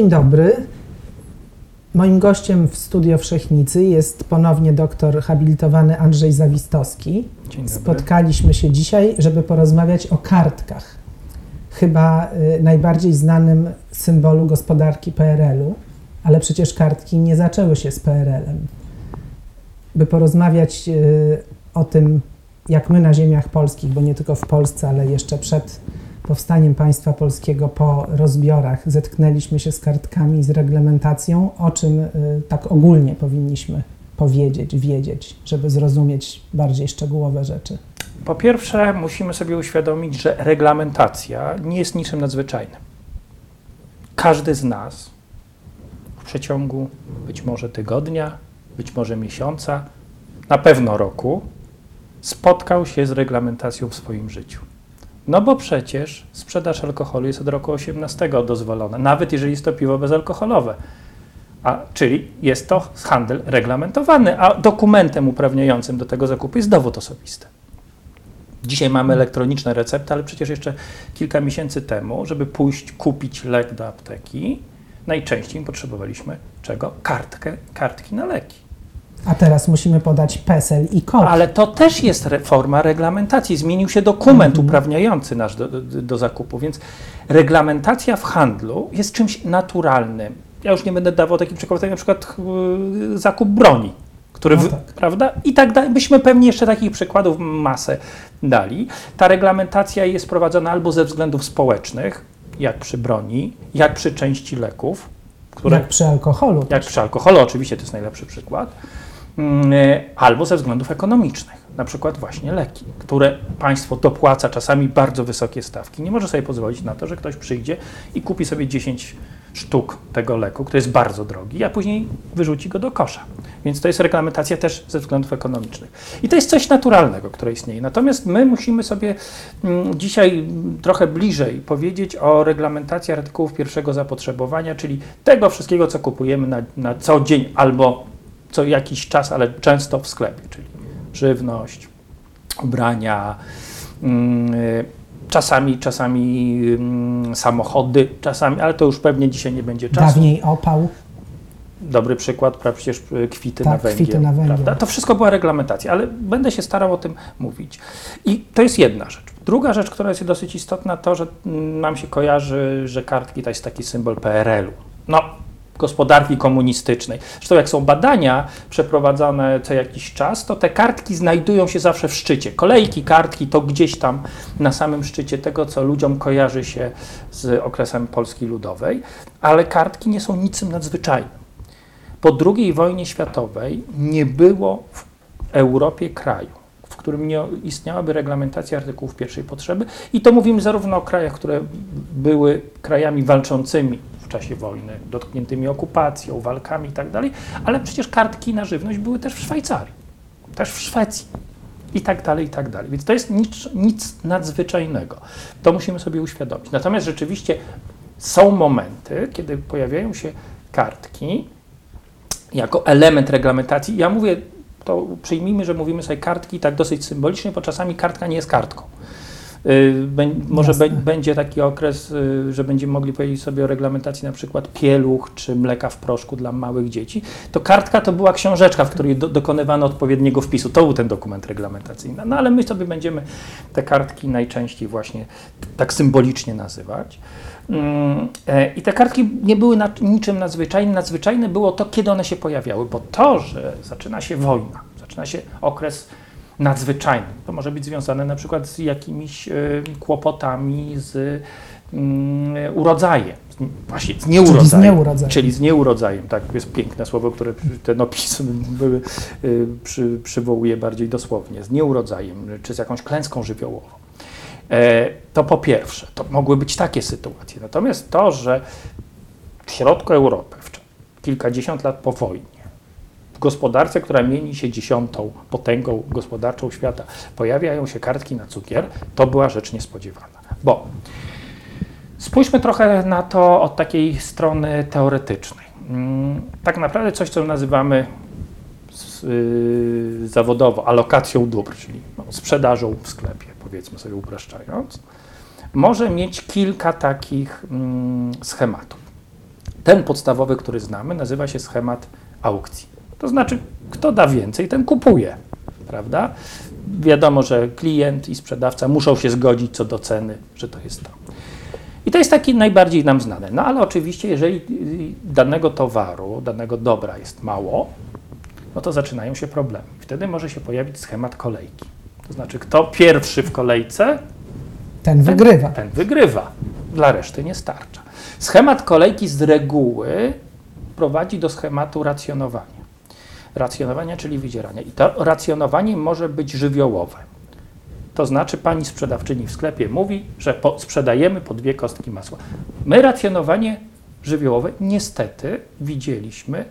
Dzień dobry. Moim gościem w studio Wszechnicy jest ponownie doktor habilitowany Andrzej Zawistowski. Dzień dobry. Spotkaliśmy się dzisiaj, żeby porozmawiać o kartkach. Chyba y, najbardziej znanym symbolu gospodarki PRL-u, ale przecież kartki nie zaczęły się z PRL-em. By porozmawiać y, o tym, jak my na ziemiach polskich, bo nie tylko w Polsce, ale jeszcze przed powstaniem państwa polskiego po rozbiorach zetknęliśmy się z kartkami z reglementacją, o czym y, tak ogólnie powinniśmy powiedzieć, wiedzieć, żeby zrozumieć bardziej szczegółowe rzeczy. Po pierwsze, musimy sobie uświadomić, że reglamentacja nie jest niczym nadzwyczajnym. Każdy z nas w przeciągu być może tygodnia, być może miesiąca, na pewno roku spotkał się z reglamentacją w swoim życiu. No bo przecież sprzedaż alkoholu jest od roku 18 dozwolona, nawet jeżeli jest to piwo bezalkoholowe. A, czyli jest to handel reglamentowany, a dokumentem uprawniającym do tego zakupu jest dowód osobisty. Dzisiaj mamy elektroniczne recepty, ale przecież jeszcze kilka miesięcy temu, żeby pójść kupić lek do apteki, najczęściej potrzebowaliśmy czego? Kartkę, kartki na leki. A teraz musimy podać PESEL i kod. Ale to też jest re- forma reglamentacji. Zmienił się dokument Mhm. uprawniający nas do, do, do zakupu, więc reglamentacja w handlu jest czymś naturalnym. Ja już nie będę dawał takich przykładów, jak na przykład yy, zakup broni, który, No tak. prawda? I tak dalej. Byśmy pewnie jeszcze takich przykładów masę dali. Ta reglamentacja jest prowadzona albo ze względów społecznych, jak przy broni, jak przy części leków, które Jak przy alkoholu. jak przy alkoholu, oczywiście to jest najlepszy przykład, e, albo ze względów ekonomicznych, na przykład właśnie leki, które państwo dopłaca czasami bardzo wysokie stawki. Nie może sobie pozwolić na to, że ktoś przyjdzie i kupi sobie 10 sztuk tego leku, który jest bardzo drogi, a później wyrzuci go do kosza. Więc to jest reglamentacja też ze względów ekonomicznych. I to jest coś naturalnego, które istnieje. Natomiast my musimy sobie mm, dzisiaj mm, trochę bliżej powiedzieć o reglamentacji artykułów pierwszego zapotrzebowania, czyli tego wszystkiego, co kupujemy na, na co dzień albo co jakiś czas, ale często w sklepie, czyli żywność, ubrania, mm, y, czasami, czasami mm, samochody, czasami, ale to już pewnie dzisiaj nie będzie czasu. Dawniej opał. Dobry przykład, przecież y, kwity Tak, na węgiel. kwity na węgiel. Prawda? To wszystko była reglamentacja, ale będę się starał o tym mówić. I to jest jedna rzecz. Druga rzecz, która jest dosyć istotna, to, że mm, nam się kojarzy, że kartki to jest taki symbol PRL-u. No, gospodarki komunistycznej. Zresztą jak są badania przeprowadzane co jakiś czas, to te kartki znajdują się zawsze w szczycie. Kolejki, kartki to gdzieś tam na samym szczycie tego, co ludziom kojarzy się z okresem Polski Ludowej, ale kartki nie są niczym nadzwyczajnym. Po II wojnie światowej nie było w Europie kraju, w którym nie istniałaby reglamentacja artykułów pierwszej potrzeby. I to mówimy zarówno o krajach, które były krajami walczącymi czasie wojny, dotkniętymi okupacją, walkami itd., ale przecież kartki na żywność były też w Szwajcarii, też w Szwecji i tak dalej, i tak dalej. Więc to jest nic, nic nadzwyczajnego. To musimy sobie uświadomić. Natomiast rzeczywiście są momenty, kiedy pojawiają się kartki jako element reglamentacji. Ja mówię, to przyjmijmy, że mówimy sobie kartki tak dosyć symbolicznie, bo czasami kartka nie jest kartką. Y, Może będzie taki okres, y, że będziemy mogli powiedzieć sobie o reglamentacji na przykład pieluch czy mleka w proszku dla małych dzieci. To kartka to była książeczka, w której do, dokonywano odpowiedniego wpisu. To był ten dokument reglamentacyjny. No ale my sobie będziemy te kartki najczęściej właśnie tak symbolicznie nazywać. Mm, e, I te kartki nie były na, niczym nadzwyczajnym. Nadzwyczajne było to, kiedy one się pojawiały, bo to, że zaczyna się wojna, zaczyna się okres nadzwyczajny, to może być związane na przykład z jakimiś e, kłopotami z mm, urodzajem, właśnie z nieurodzajem. z nieurodzajem. Czyli z nieurodzajem, tak, jest piękne słowo, które ten opis y, przy, przywołuje bardziej dosłownie, z nieurodzajem, czy z jakąś klęską żywiołową. E, To po pierwsze, to mogły być takie sytuacje. Natomiast to, że w środku Europy, w kilkadziesiąt lat po wojnie, gospodarce, która mieni się dziesiątą potęgą gospodarczą świata, pojawiają się kartki na cukier, to była rzecz niespodziewana. Bo spójrzmy trochę na to od takiej strony teoretycznej. Mm, Tak naprawdę coś, co nazywamy y, zawodowo alokacją dóbr, czyli no, sprzedażą w sklepie, powiedzmy sobie upraszczając, może mieć kilka takich mm, schematów. Ten podstawowy, który znamy, nazywa się schemat aukcji. To znaczy, kto da więcej, ten kupuje, prawda? Wiadomo, że klient i sprzedawca muszą się zgodzić co do ceny, że to jest to. I to jest taki najbardziej nam znane. No ale oczywiście, jeżeli y, danego towaru, danego dobra jest mało, no to zaczynają się problemy. Wtedy może się pojawić schemat kolejki. To znaczy, kto pierwszy w kolejce, Ten wygrywa. ten wygrywa. Dla reszty nie starcza. Schemat kolejki z reguły prowadzi do schematu racjonowania. Racjonowania, czyli wydzierania. I to racjonowanie może być żywiołowe. To znaczy pani sprzedawczyni w sklepie mówi, że po, sprzedajemy po dwie kostki masła. My racjonowanie żywiołowe niestety widzieliśmy,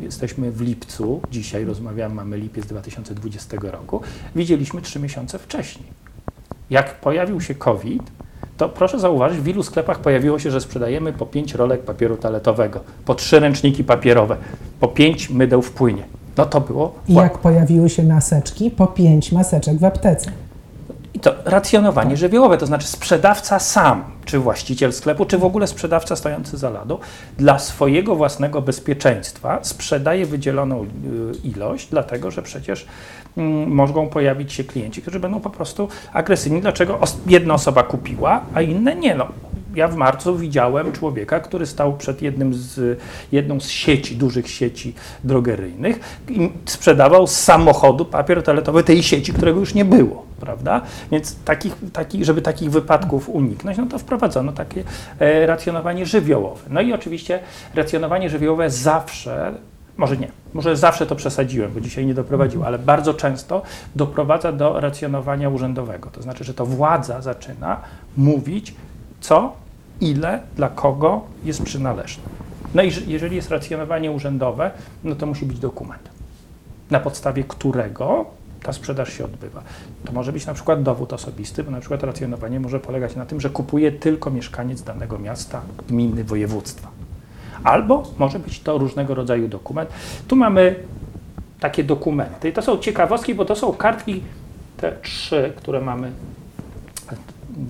jesteśmy w lipcu, dzisiaj rozmawiamy, mamy lipiec 2020 roku, widzieliśmy trzy miesiące wcześniej. Jak pojawił się COVID, to proszę zauważyć, w ilu sklepach pojawiło się, że sprzedajemy po pięć rolek papieru toaletowego, po trzy ręczniki papierowe, po pięć mydeł w płynie. No to było I jak pojawiły się maseczki, po pięć maseczek w aptece. To racjonowanie żywiołowe, to znaczy sprzedawca sam, czy właściciel sklepu, czy w ogóle sprzedawca stojący za ladą, dla swojego własnego bezpieczeństwa sprzedaje wydzieloną y, ilość, dlatego że przecież mm, mogą pojawić się klienci, którzy będą po prostu agresywni. Dlaczego jedna osoba kupiła, a inne nie? No, ja w marcu widziałem człowieka, który stał przed jednym z, jedną z sieci, dużych sieci drogeryjnych i sprzedawał z samochodu papier toaletowy tej sieci, którego już nie było, prawda? Więc takich, taki, żeby takich wypadków uniknąć, no to wprowadzono takie e, racjonowanie żywiołowe. No i oczywiście racjonowanie żywiołowe zawsze, może nie, może zawsze to przesadziłem, bo dzisiaj nie doprowadził, ale bardzo często doprowadza do racjonowania urzędowego. To znaczy, że to władza zaczyna mówić, co, ile, dla kogo jest przynależne. No i że- jeżeli jest racjonowanie urzędowe, no to musi być dokument, na podstawie którego ta sprzedaż się odbywa. To może być na przykład dowód osobisty, bo na przykład racjonowanie może polegać na tym, że kupuje tylko mieszkaniec danego miasta, gminy, województwa. Albo może być to różnego rodzaju dokument. Tu mamy takie dokumenty. I to są ciekawostki, bo to są kartki, te trzy, które mamy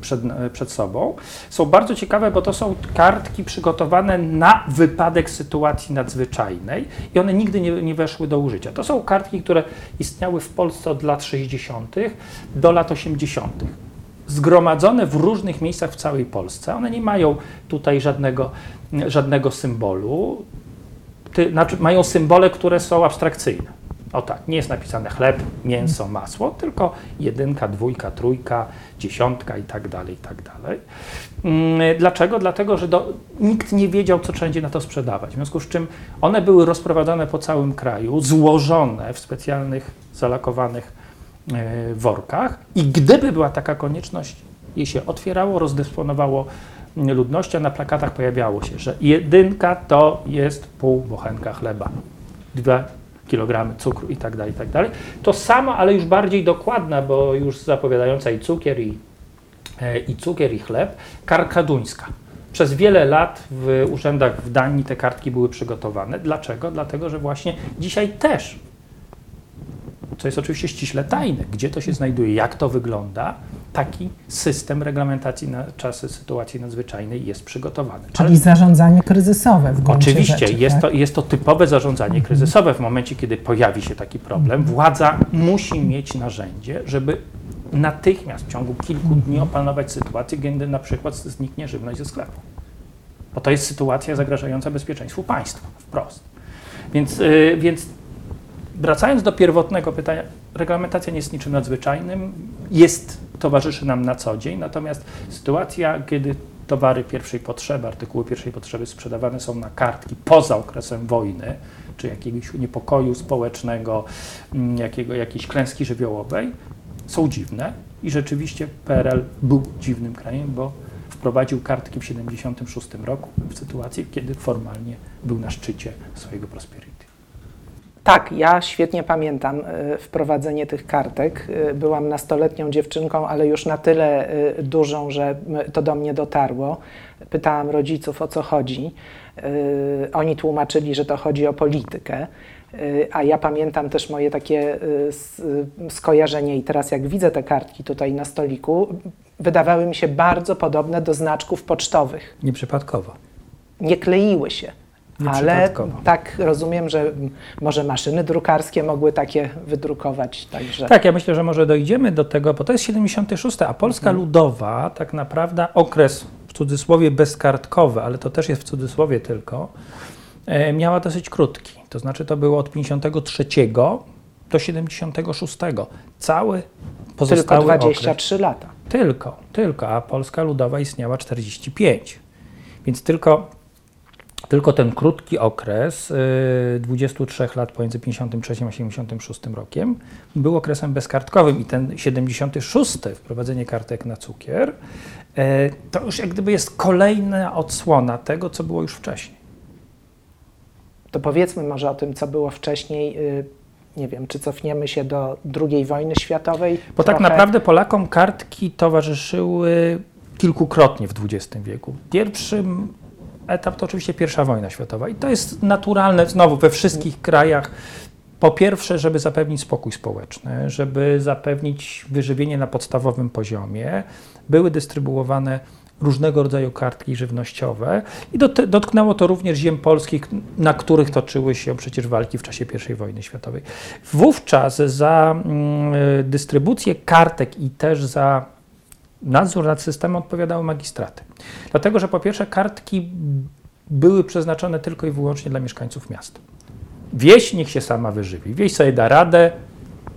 przed, przed sobą, są bardzo ciekawe, bo to są kartki przygotowane na wypadek sytuacji nadzwyczajnej i one nigdy nie, nie weszły do użycia. To są kartki, które istniały w Polsce od lat 60. do lat 80. Zgromadzone w różnych miejscach w całej Polsce. One nie mają tutaj żadnego, żadnego symbolu. Ty, znaczy mają symbole, które są abstrakcyjne. O tak, nie jest napisane chleb, mięso, masło, tylko jedynka, dwójka, trójka, dziesiątka i tak dalej, i tak dalej. Mm, Dlaczego? Dlatego, że do, nikt nie wiedział, co wszędzie na to sprzedawać. W związku z czym one były rozprowadzane po całym kraju, złożone w specjalnych, zalakowanych e, workach i gdyby była taka konieczność, je się otwierało, rozdysponowało mm, ludności, a na plakatach pojawiało się, że jedynka to jest pół bochenka chleba, dwa kilogramy cukru i tak dalej, i tak dalej. To samo, ale już bardziej dokładna, bo już zapowiadająca i cukier, i, e, i cukier, i chleb, kartka duńska. Przez wiele lat w urzędach w Danii te kartki były przygotowane. Dlaczego? Dlatego, że właśnie dzisiaj też, co jest oczywiście ściśle tajne, gdzie to się znajduje, jak to wygląda, taki system reglamentacji na czasy sytuacji nadzwyczajnej jest przygotowany. Czyli zarządzanie kryzysowe w gruncie Oczywiście, rzeczy, jest, tak? to, jest to typowe zarządzanie kryzysowe. W momencie, kiedy pojawi się taki problem, władza musi mieć narzędzie, żeby natychmiast w ciągu kilku dni opanować sytuację, kiedy na przykład zniknie żywność ze sklepu. Bo to jest sytuacja zagrażająca bezpieczeństwu państwa, wprost. Więc, yy, więc wracając do pierwotnego pytania, reglamentacja nie jest niczym nadzwyczajnym, jest, towarzyszy nam na co dzień, natomiast sytuacja, kiedy towary pierwszej potrzeby, artykuły pierwszej potrzeby sprzedawane są na kartki poza okresem wojny, czy jakiegoś niepokoju społecznego, mm, jakiego, jakiejś klęski żywiołowej, są dziwne i rzeczywiście PRL był dziwnym krajem, bo wprowadził kartki w 1976 roku w sytuacji, kiedy formalnie był na szczycie swojego prosperity. Tak, ja świetnie pamiętam y, wprowadzenie tych kartek. Y, Byłam nastoletnią dziewczynką, ale już na tyle y, dużą, że to do mnie dotarło. Pytałam rodziców o co chodzi. Oni tłumaczyli, że to chodzi o politykę. A ja pamiętam też moje takie skojarzenie i teraz jak widzę te kartki tutaj na stoliku, wydawały mi się bardzo podobne do znaczków pocztowych. Nieprzypadkowo. nie kleiły się. Ale tak rozumiem, że może maszyny drukarskie mogły takie wydrukować. Także. Tak, ja myślę, że może dojdziemy do tego, bo to jest 76, a Polska mhm. Ludowa tak naprawdę okres w cudzysłowie bezkartkowy, ale to też jest w cudzysłowie tylko, e, miała dosyć krótki. To znaczy to było od 53 do 76. Cały pozostały Tylko 23 okres. lata. Tylko, tylko, a Polska Ludowa istniała 45. Więc tylko tylko ten krótki okres 23 y, lat pomiędzy 53 a 76 rokiem był okresem bezkartkowym i ten 76 wprowadzenie kartek na cukier y, to już jak gdyby jest kolejna odsłona tego, co było już wcześniej. To powiedzmy może o tym, co było wcześniej. Y, nie wiem, czy cofniemy się do II wojny światowej? Bo tak Trochę... tak naprawdę Polakom kartki towarzyszyły kilkukrotnie w XX wieku. Pierwszym etap to oczywiście pierwsza wojna światowa i to jest naturalne znowu we wszystkich krajach. Po pierwsze, żeby zapewnić spokój społeczny, żeby zapewnić wyżywienie na podstawowym poziomie, były dystrybuowane różnego rodzaju kartki żywnościowe i dotknęło to również ziem polskich, na których toczyły się przecież walki w czasie I wojny światowej. Wówczas za mm, dystrybucję kartek i też za nadzór nad systemem odpowiadały magistraty. Dlatego, że po pierwsze kartki były przeznaczone tylko i wyłącznie dla mieszkańców miast. Wieś niech się sama wyżywi. Wieś sobie da radę,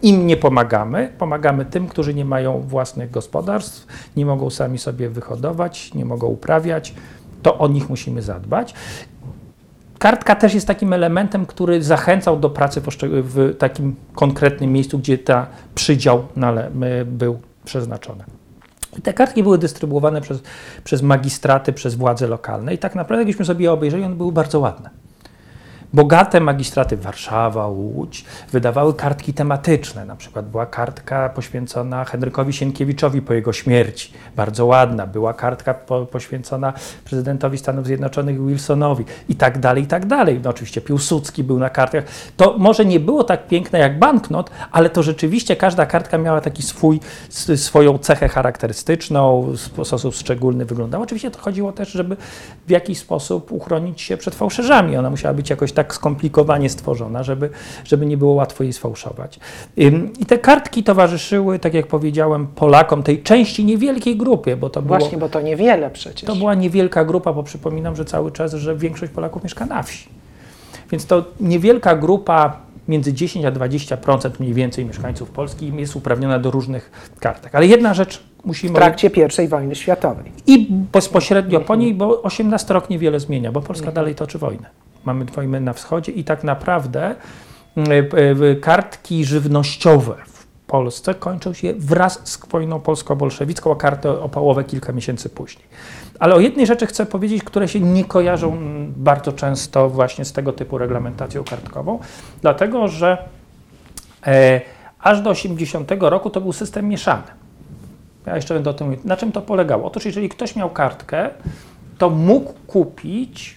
im nie pomagamy. Pomagamy tym, którzy nie mają własnych gospodarstw, nie mogą sami sobie wyhodować, nie mogą uprawiać. To o nich musimy zadbać. Kartka też jest takim elementem, który zachęcał do pracy w takim konkretnym miejscu, gdzie ta przydział był przeznaczony. Te kartki były dystrybuowane przez, przez magistraty, przez władze lokalne. I tak naprawdę, jakbyśmy sobie je obejrzeli, one były bardzo ładne. Bogate magistraty Warszawa, Łódź wydawały kartki tematyczne. Na przykład była kartka poświęcona Henrykowi Sienkiewiczowi po jego śmierci, bardzo ładna. Była kartka po, poświęcona prezydentowi Stanów Zjednoczonych Wilsonowi i tak dalej, i tak dalej. No, oczywiście Piłsudski był na kartkach. To może nie było tak piękne jak banknot, ale to rzeczywiście każda kartka miała taki swój, swoją cechę charakterystyczną, w sposób szczególny wyglądała. Oczywiście to chodziło też, żeby w jakiś sposób uchronić się przed fałszerzami. Ona musiała być jakoś tak skomplikowanie stworzona, żeby, żeby nie było łatwo jej sfałszować. I te kartki towarzyszyły, tak jak powiedziałem, Polakom, tej części niewielkiej grupie, bo to było... Właśnie, bo to niewiele przecież. To była niewielka grupa, bo przypominam, że cały czas, że większość Polaków mieszka na wsi. Więc to niewielka grupa, między 10 a 20% mniej więcej mieszkańców Polski jest uprawniona do różnych kartek. Ale jedna rzecz musimy... W trakcie I wojny światowej. I bezpośrednio po niej, bo 18 rok niewiele zmienia, bo Polska mhm. dalej toczy wojnę mamy wojnę na wschodzie i tak naprawdę mm, e, kartki żywnościowe w Polsce kończą się wraz z wojną polsko-bolszewicką, a karty opałowe kilka miesięcy później. Ale o jednej rzeczy chcę powiedzieć, które się nie kojarzą mm, bardzo często właśnie z tego typu reglamentacją kartkową, dlatego że e, aż do 80 roku to był system mieszany. Ja jeszcze będę o tym mówił. Na czym to polegało? Otóż jeżeli ktoś miał kartkę, to mógł kupić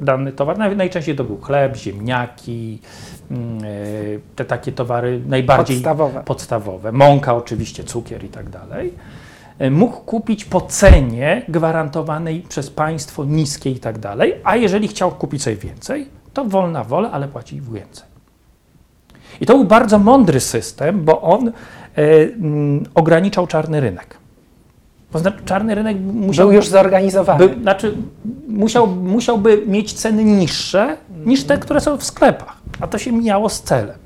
dany towar. Najczęściej to był chleb, ziemniaki, mm, e, te takie towary najbardziej podstawowe. podstawowe. Mąka oczywiście, cukier i tak dalej. E, mógł kupić po cenie gwarantowanej przez państwo niskiej i tak dalej, a jeżeli chciał kupić sobie więcej, to wolna wola, ale płaci więcej. I to był bardzo mądry system, bo on e, mm, ograniczał czarny rynek. Bo znaczy, czarny rynek musiał. Był już zorganizowany. By, znaczy, musiał, musiałby mieć ceny niższe niż te, które są w sklepach, a to się mijało z celem.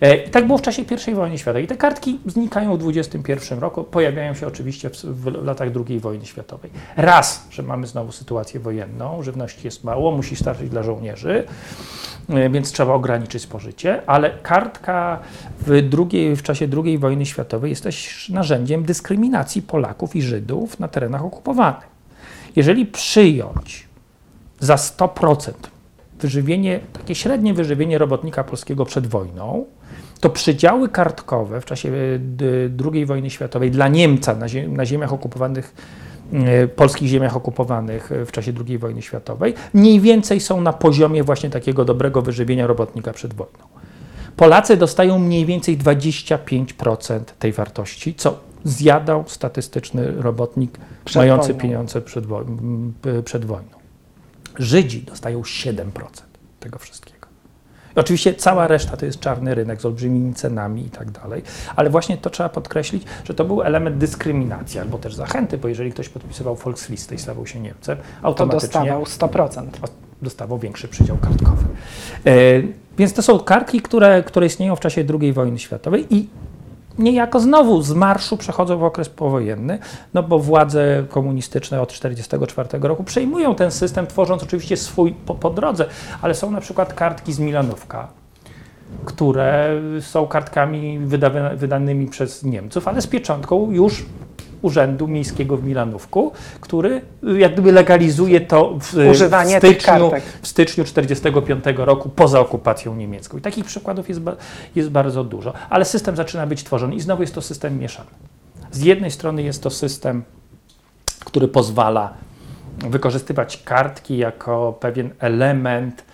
E, I tak było w czasie I wojny światowej. I te kartki znikają w 21 roku, pojawiają się oczywiście w, w, latach II wojny światowej. Raz, że mamy znowu sytuację wojenną, żywności jest mało, musi starczyć dla żołnierzy. E, więc trzeba ograniczyć spożycie, ale kartka w, drugiej, w czasie II wojny światowej jest też narzędziem dyskryminacji Polaków i Żydów na terenach okupowanych. Jeżeli przyjąć za 100% wyżywienie, takie średnie wyżywienie robotnika polskiego przed wojną, to przydziały kartkowe w czasie e, II wojny światowej dla Niemca na, ziem, na ziemiach okupowanych E, polskich ziemiach okupowanych e, w czasie II wojny światowej, mniej więcej są na poziomie właśnie takiego dobrego wyżywienia robotnika przed wojną. Polacy dostają mniej więcej 25% tej wartości, co zjadał statystyczny robotnik przed mający wojną. pieniądze przed, przed wojną. Żydzi dostają 7% tego wszystkiego. Oczywiście cała reszta to jest czarny rynek z olbrzymimi cenami i tak dalej, ale właśnie to trzeba podkreślić, że to był element dyskryminacji albo też zachęty, bo jeżeli ktoś podpisywał Volkslistę i stawał się Niemcem, To automatycznie dostawał 100%. dostawał większy przydział kartkowy. E, więc to są kartki, które, które istnieją w czasie II wojny światowej i niejako znowu z marszu przechodzą w okres powojenny, no bo władze komunistyczne od 1944 roku przejmują ten system, tworząc oczywiście swój po, po drodze, ale są na przykład kartki z Milanówka, które są kartkami wydawa- wydanymi przez Niemców, ale z pieczątką już Urzędu Miejskiego w Milanówku, który jak gdyby legalizuje to w, Używanie w styczniu, w styczniu 1945 roku poza okupacją niemiecką. I takich przykładów jest, jest bardzo dużo, ale system zaczyna być tworzony i znowu jest to system mieszany. Z jednej strony jest to system, który pozwala wykorzystywać kartki jako pewien element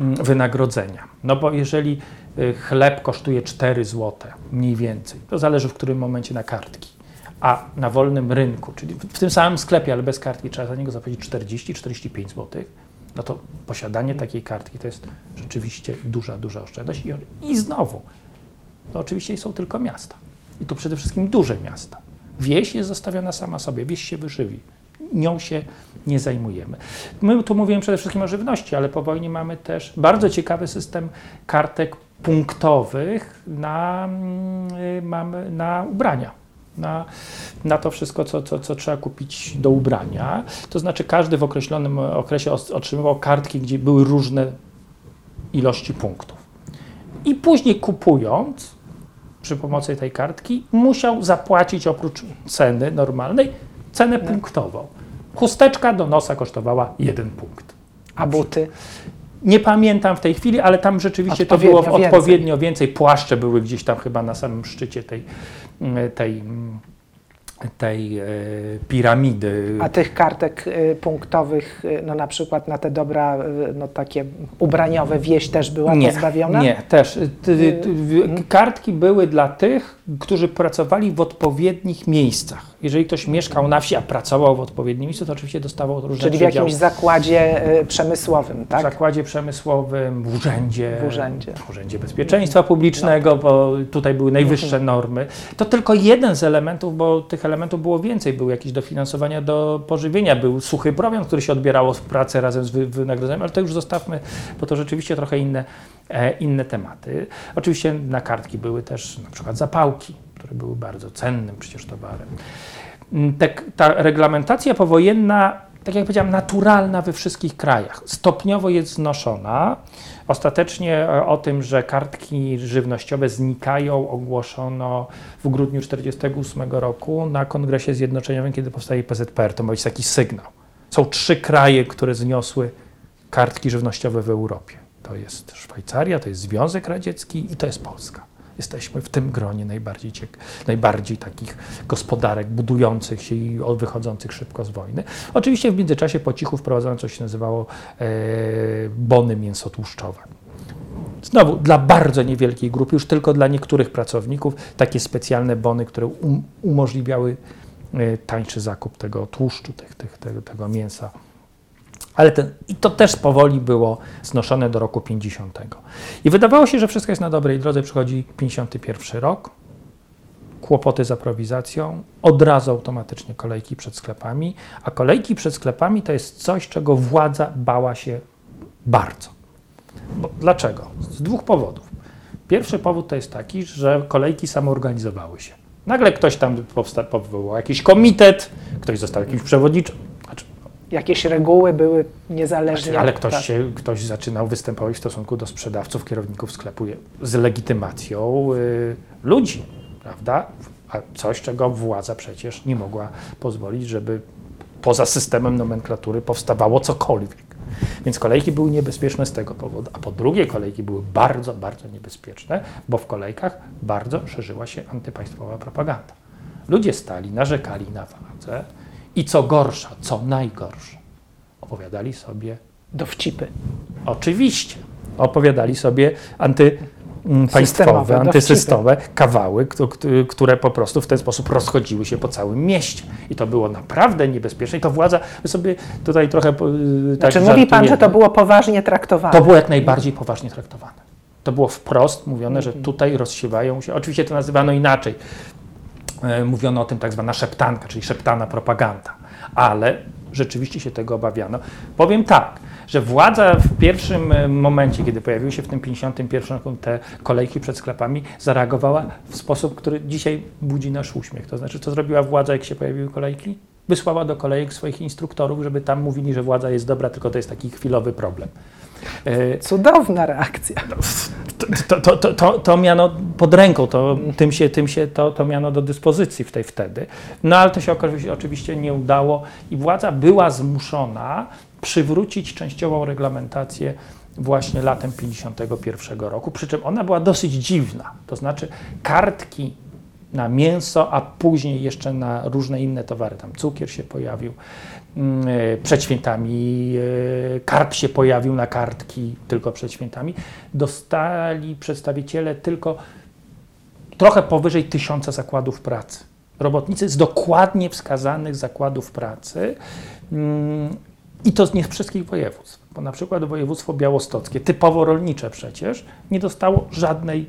mm, wynagrodzenia. No bo jeżeli y, chleb kosztuje 4 zł mniej więcej, to zależy w którym momencie na kartki, a na wolnym rynku, czyli w tym samym sklepie, ale bez kartki trzeba za niego zapłacić 40-45 zł, no to posiadanie takiej kartki to jest rzeczywiście duża, duża oszczędność. I, I znowu, to oczywiście są tylko miasta. I to przede wszystkim duże miasta. Wieś jest zostawiona sama sobie, wieś się wyżywi. Nią się nie zajmujemy. My tu mówimy przede wszystkim o żywności, ale po wojnie mamy też bardzo ciekawy system kartek punktowych na, mm, y, mamy na ubrania. Na, na to wszystko, co, co, co trzeba kupić do ubrania. To znaczy, każdy w określonym okresie otrzymywał kartki, gdzie były różne ilości punktów. I później kupując, przy pomocy tej kartki, musiał zapłacić oprócz ceny normalnej, cenę punktową. Chusteczka do nosa kosztowała jeden punkt. A buty? Nie pamiętam w tej chwili, ale tam rzeczywiście to było Odpowiednio w odpowiednio więcej. Płaszcze były gdzieś tam chyba na samym szczycie tej, mm, tej, mm, tej e, piramidy. A tych kartek y, punktowych, y, no na przykład na te dobra, no takie ubraniowe, wieś też była pozbawiona? Nie, też. Kartki były dla tych, którzy pracowali w odpowiednich miejscach. Jeżeli ktoś mieszkał na wsi, a pracował w odpowiednim miejscu, to oczywiście dostawał różne Czyli w jakimś zakładzie y, przemysłowym, W tak? zakładzie przemysłowym, w urzędzie, W urzędzie. w urzędzie Bezpieczeństwa Publicznego, bo tutaj były najwyższe normy. To tylko jeden z elementów, bo tych elementów było więcej. Były jakieś dofinansowania do pożywienia, był suchy prowiant, który się odbierało z pracy razem z wy- wynagrodzeniem, ale to już zostawmy, bo to rzeczywiście trochę inne, e, inne tematy. Oczywiście na kartki były też na przykład zapałki, które były bardzo cennym przecież towarem. Mm, ta reglamentacja powojenna, tak jak powiedziałem, naturalna we wszystkich krajach. Stopniowo jest znoszona. Ostatecznie e, o tym, że kartki żywnościowe znikają, ogłoszono w grudniu 1948 roku na Kongresie Zjednoczeniowym, kiedy powstaje PZPR. To ma być taki sygnał. Są trzy kraje, które zniosły kartki żywnościowe w Europie. To jest Szwajcaria, to jest Związek Radziecki i to jest Polska. Jesteśmy w tym gronie najbardziej, najbardziej takich gospodarek budujących się i wychodzących szybko z wojny. Oczywiście w międzyczasie po cichu wprowadzono coś się nazywało e, bony mięsotłuszczowe. Znowu, dla bardzo niewielkiej grupy, już tylko dla niektórych pracowników, takie specjalne bony, które um, umożliwiały e, tańszy zakup tego tłuszczu, tych, tych, tego, tego mięsa. Ale ten, i to też powoli było znoszone do roku 50. I wydawało się, że wszystko jest na dobrej drodze. Przychodzi 51 rok, kłopoty z aprowizacją, od razu automatycznie kolejki przed sklepami, a kolejki przed sklepami to jest coś, czego władza bała się bardzo. Bo, dlaczego? Z dwóch powodów. Pierwszy powód to jest taki, że kolejki samoorganizowały się. Nagle ktoś tam powsta- powołał jakiś komitet, ktoś został jakimś przewodniczącym. Jakieś reguły były niezależnie. ale ktoś, tak. się, ktoś zaczynał występować w stosunku do sprzedawców, kierowników sklepu z legitymacją y, ludzi, prawda? A coś, czego władza przecież nie mogła pozwolić, żeby poza systemem nomenklatury powstawało cokolwiek. Więc kolejki były niebezpieczne z tego powodu. A po drugie, kolejki były bardzo, bardzo niebezpieczne, bo w kolejkach bardzo szerzyła się antypaństwowa propaganda. Ludzie stali, narzekali na władzę i co gorsza, co najgorsze, opowiadali sobie Dowcipy. Oczywiście. Opowiadali sobie anty, mm, państwowe, Systemowe, antysystemowe kawały, któ- któ- które po prostu w ten sposób rozchodziły się po całym mieście. I to było naprawdę niebezpieczne. I to władza, sobie tutaj trochę po- tak Czy mówi pan, że to było poważnie traktowane? To było jak najbardziej poważnie traktowane. To było wprost mówione, że tutaj rozsiewają się. Oczywiście to nazywano inaczej. E, Mówiono o tym tak zwana szeptanka, czyli szeptana propaganda, ale rzeczywiście się tego obawiano. Powiem tak, że władza w pierwszym e, momencie, kiedy pojawiły się w tym 51 roku te kolejki przed sklepami, zareagowała w sposób, który dzisiaj budzi nasz uśmiech. To znaczy, co zrobiła władza, jak się pojawiły kolejki? Wysłała do kolejek swoich instruktorów, żeby tam mówili, że władza jest dobra, tylko to jest taki chwilowy problem. E, Cudowna reakcja. To, to, to, to, to miano pod ręką, to, tym się, tym się to, to miano do dyspozycji w tej wtedy. No ale to się oczywiście nie udało i władza była zmuszona przywrócić częściową reglamentację właśnie latem 51 roku, przy czym ona była dosyć dziwna. To znaczy kartki na mięso, a później jeszcze na różne inne towary, tam cukier się pojawił, przed świętami e, karp się pojawił na kartki tylko przed świętami, dostali przedstawiciele tylko trochę powyżej tysiąca zakładów pracy. Robotnicy z dokładnie wskazanych zakładów pracy mm, i to z nie wszystkich województw, bo na przykład województwo białostockie, typowo rolnicze przecież, nie dostało żadnej,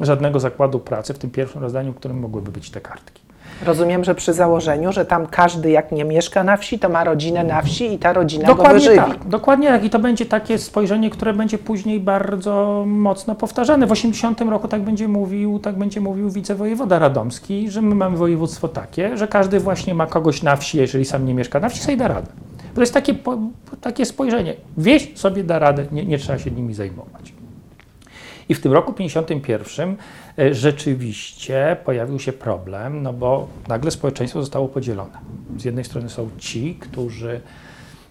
żadnego zakładu pracy w tym pierwszym rozdaniu, w którym mogłyby być te kartki. Rozumiem, że przy założeniu, że tam każdy jak nie mieszka na wsi, to ma rodzinę na wsi i ta rodzina go Dokładnie wyżywi. tak, dokładnie tak. I to będzie takie spojrzenie, które będzie później bardzo mocno powtarzane. W 80 roku tak będzie mówił, tak będzie mówił wicewojewoda radomski, że my mamy województwo takie, że każdy właśnie ma kogoś na wsi, jeżeli sam nie mieszka na wsi, sobie da radę. To jest takie, takie spojrzenie. Wieś sobie da radę, nie, nie trzeba się nimi zajmować. I w tym roku 51 e, rzeczywiście pojawił się problem, no bo nagle społeczeństwo zostało podzielone. Z jednej strony są ci, którzy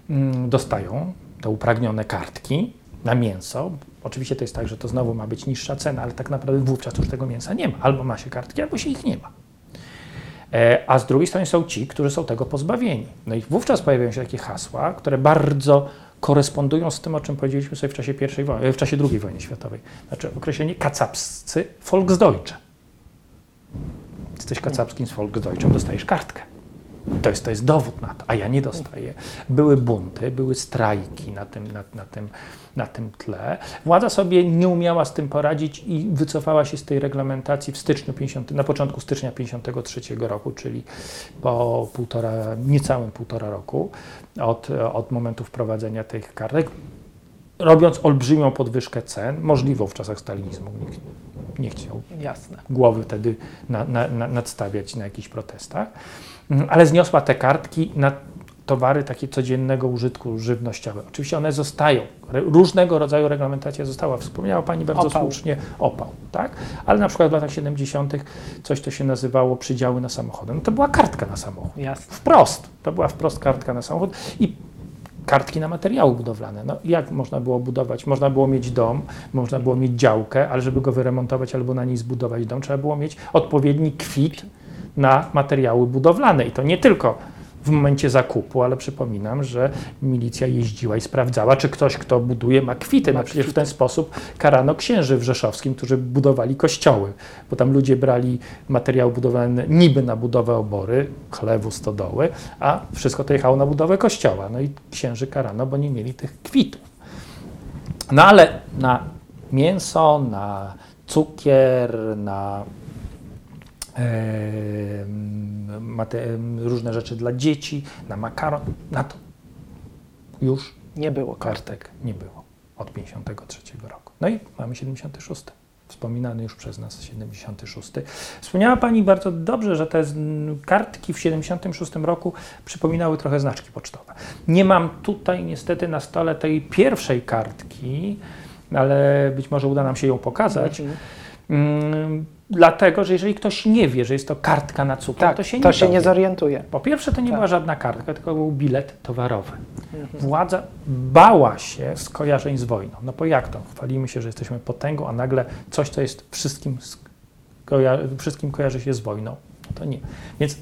mm, dostają te upragnione kartki na mięso. Oczywiście to jest tak, że to znowu ma być niższa cena, ale tak naprawdę wówczas już tego mięsa nie ma. Albo ma się kartki, albo się ich nie ma. E, A z drugiej strony są ci, którzy są tego pozbawieni. No i wówczas pojawiają się takie hasła, które bardzo korespondują z tym, o czym powiedzieliśmy sobie w czasie, pierwszej wojny, w czasie II wojny światowej. Znaczy określenie kacapscy Volksdeutsche. Jesteś kacapskim z Volksdeutschem, dostajesz kartkę. To jest, to jest dowód na to, a ja nie dostaję. Były bunty, były strajki na tym, na, na, tym, na tym tle. Władza sobie nie umiała z tym poradzić i wycofała się z tej reglamentacji w styczniu 50, na początku stycznia 53 roku, czyli po półtora, niecałym półtora roku od, od momentu wprowadzenia tych kartek, robiąc olbrzymią podwyżkę cen, możliwą w czasach stalinizmu. Nikt nie chciał Jasne. głowy wtedy na, na, na, nadstawiać na jakichś protestach, ale zniosła te kartki na towary takie codziennego użytku żywnościowe. Oczywiście one zostają, różnego rodzaju reglamentacja została. Wspomniała Pani bardzo Opał. słusznie opał, tak? Ale na przykład w latach 70. coś to się nazywało przydziały na samochody. No to była kartka na samochód. Jasne. Wprost. To była wprost kartka na samochód i kartki na materiały budowlane. No, jak można było budować? Można było mieć dom, można było mieć działkę, ale żeby go wyremontować albo na niej zbudować dom, trzeba było mieć odpowiedni kwit na materiały budowlane. I to nie tylko w momencie zakupu, ale przypominam, że milicja jeździła i sprawdzała, czy ktoś, kto buduje, ma kwity. No przecież w ten sposób karano księży w Rzeszowskim, którzy budowali kościoły, bo tam ludzie brali materiały budowlane niby na budowę obory, chlewu, stodoły, a wszystko to jechało na budowę kościoła. No i księży karano, bo nie mieli tych kwitów. No ale na mięso, na cukier, na różne rzeczy dla dzieci, na makaron, na to już Nie było kart. kartek nie było od 53 roku. No i mamy 76. Wspominany już przez nas 76. Wspomniała Pani bardzo dobrze, że te kartki w 76 roku przypominały trochę znaczki pocztowe. Nie mam tutaj niestety na stole tej pierwszej kartki, ale być może uda nam się ją pokazać. Mhm. Dlatego, że jeżeli ktoś nie wie, że jest to kartka na cukier, Tak, to się nie, to się dowie. nie zorientuje. Po pierwsze, to nie Tak. była żadna kartka, tylko był bilet towarowy. Mhm. Władza bała się skojarzeń z wojną. No bo jak to? Chwalimy się, że jesteśmy potęgą, a nagle coś, co jest wszystkim, wszystkim kojarzy się z wojną. No to nie. Więc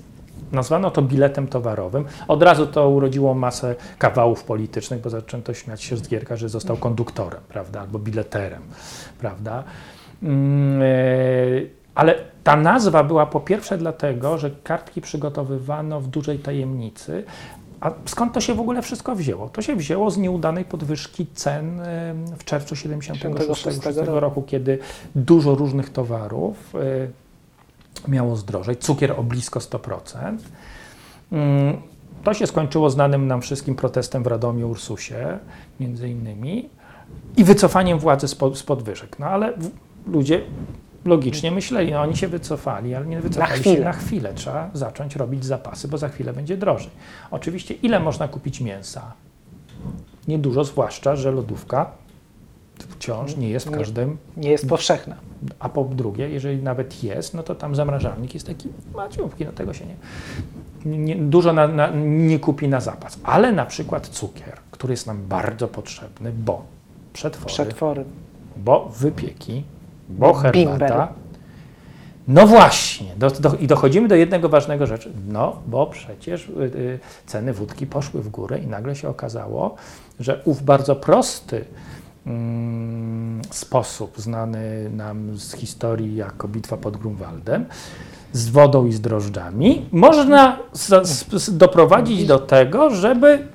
nazwano to biletem towarowym. Od razu to urodziło masę kawałów politycznych, bo zaczęto śmiać się z Gierka, że został konduktorem, prawda, albo bileterem, prawda. Mm, e, Ale ta nazwa była po pierwsze dlatego, że kartki przygotowywano w dużej tajemnicy. A skąd to się w ogóle wszystko wzięło? To się wzięło z nieudanej podwyżki cen w czerwcu 76 76 roku, kiedy dużo różnych towarów e, miało zdrożeć. Cukier o blisko 100%. Mm, To się skończyło znanym nam wszystkim protestem w Radomiu Ursusie, między innymi, i wycofaniem władzy z, po, z podwyżek. No ale ludzie logicznie myśleli, no oni się wycofali, ale nie wycofali się chwilę. na chwilę. Trzeba zacząć robić zapasy, bo za chwilę będzie drożej. Oczywiście, ile można kupić mięsa? Niedużo, zwłaszcza, że lodówka wciąż nie jest w każdym Nie jest powszechna. a po drugie, jeżeli nawet jest, no to tam zamrażalnik jest taki maciupki, no tego się nie, nie dużo na, na, nie kupi na zapas. Ale na przykład cukier, który jest nam bardzo potrzebny, bo przetwory, Przetwory. bo wypieki, bo herbata. Bimber. No właśnie, do, do, i dochodzimy do jednego ważnego rzeczy. No, bo przecież y, y, ceny wódki poszły w górę i nagle się okazało, że ów bardzo prosty mm, sposób, znany nam z historii jako bitwa pod Grunwaldem, z wodą i z drożdżami, można za, s, doprowadzić do tego, żeby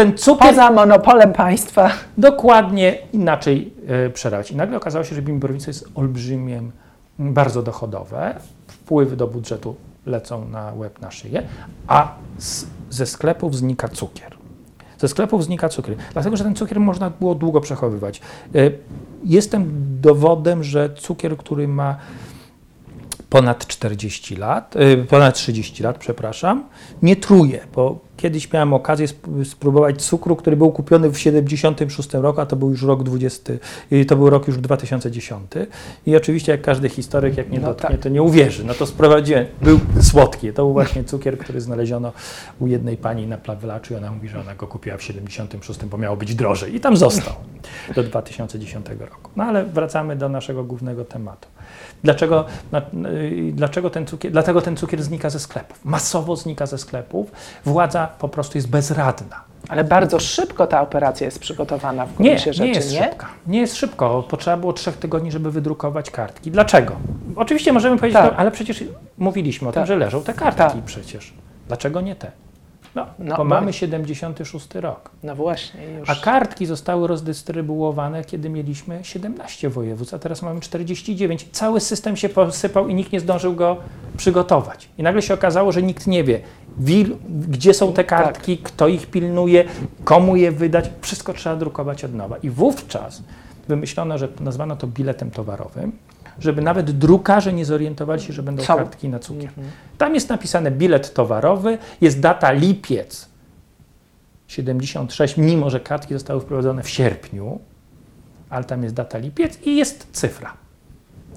ten cukier Poza monopolem państwa. dokładnie inaczej e, przerabiać. I nagle okazało się, że bimborownica jest olbrzymiem, bardzo dochodowe. Wpływy do budżetu lecą na łeb, na szyję, a z, ze sklepów znika cukier. Ze sklepów znika cukier, dlatego że ten cukier można było długo przechowywać. E, Jestem dowodem, że cukier, który ma ponad 40 lat, y, ponad 30 lat, przepraszam, nie truje, bo kiedyś miałem okazję sp- spróbować cukru, który był kupiony w 76 roku, a to był już rok 20, y, to był rok już 2010 i oczywiście jak każdy historyk, jak nie No dotknie, tak. to nie uwierzy. No to sprowadziłem, był słodki, to był właśnie cukier, który znaleziono u jednej pani na Plawelaczu i ona mówi, że ona go kupiła w 76, bo miało być drożej i tam został do 2010 roku. No ale wracamy do naszego głównego tematu. Dlaczego, y, dlaczego ten cukier, dlatego ten cukier znika ze sklepów. Masowo znika ze sklepów. Władza po prostu jest bezradna. Ale bardzo szybko ta operacja jest przygotowana w Nie, gruncie rzeczy, nie jest nie? szybka. Nie jest szybko. Potrzeba było trzech tygodni, żeby wydrukować kartki. Dlaczego? Oczywiście możemy powiedzieć, Tak. no, ale przecież mówiliśmy o tym, Tak. że leżą te kartki Tak. przecież. Dlaczego nie te? No, No, bo mamy 76 rok. No właśnie, już. A kartki zostały rozdystrybuowane, kiedy mieliśmy 17 województw, a teraz mamy 49. Cały system się posypał i nikt nie zdążył go przygotować. I nagle się okazało, że nikt nie wie, wil, gdzie są te kartki, kto ich pilnuje, komu je wydać. Wszystko trzeba drukować od nowa. I wówczas wymyślono, że nazwano to biletem towarowym, żeby nawet drukarze nie zorientowali się, że będą Są. kartki na cukier. Tam jest napisane bilet towarowy, jest data lipiec 76, mimo że kartki zostały wprowadzone w sierpniu, ale tam jest data lipiec i jest cyfra.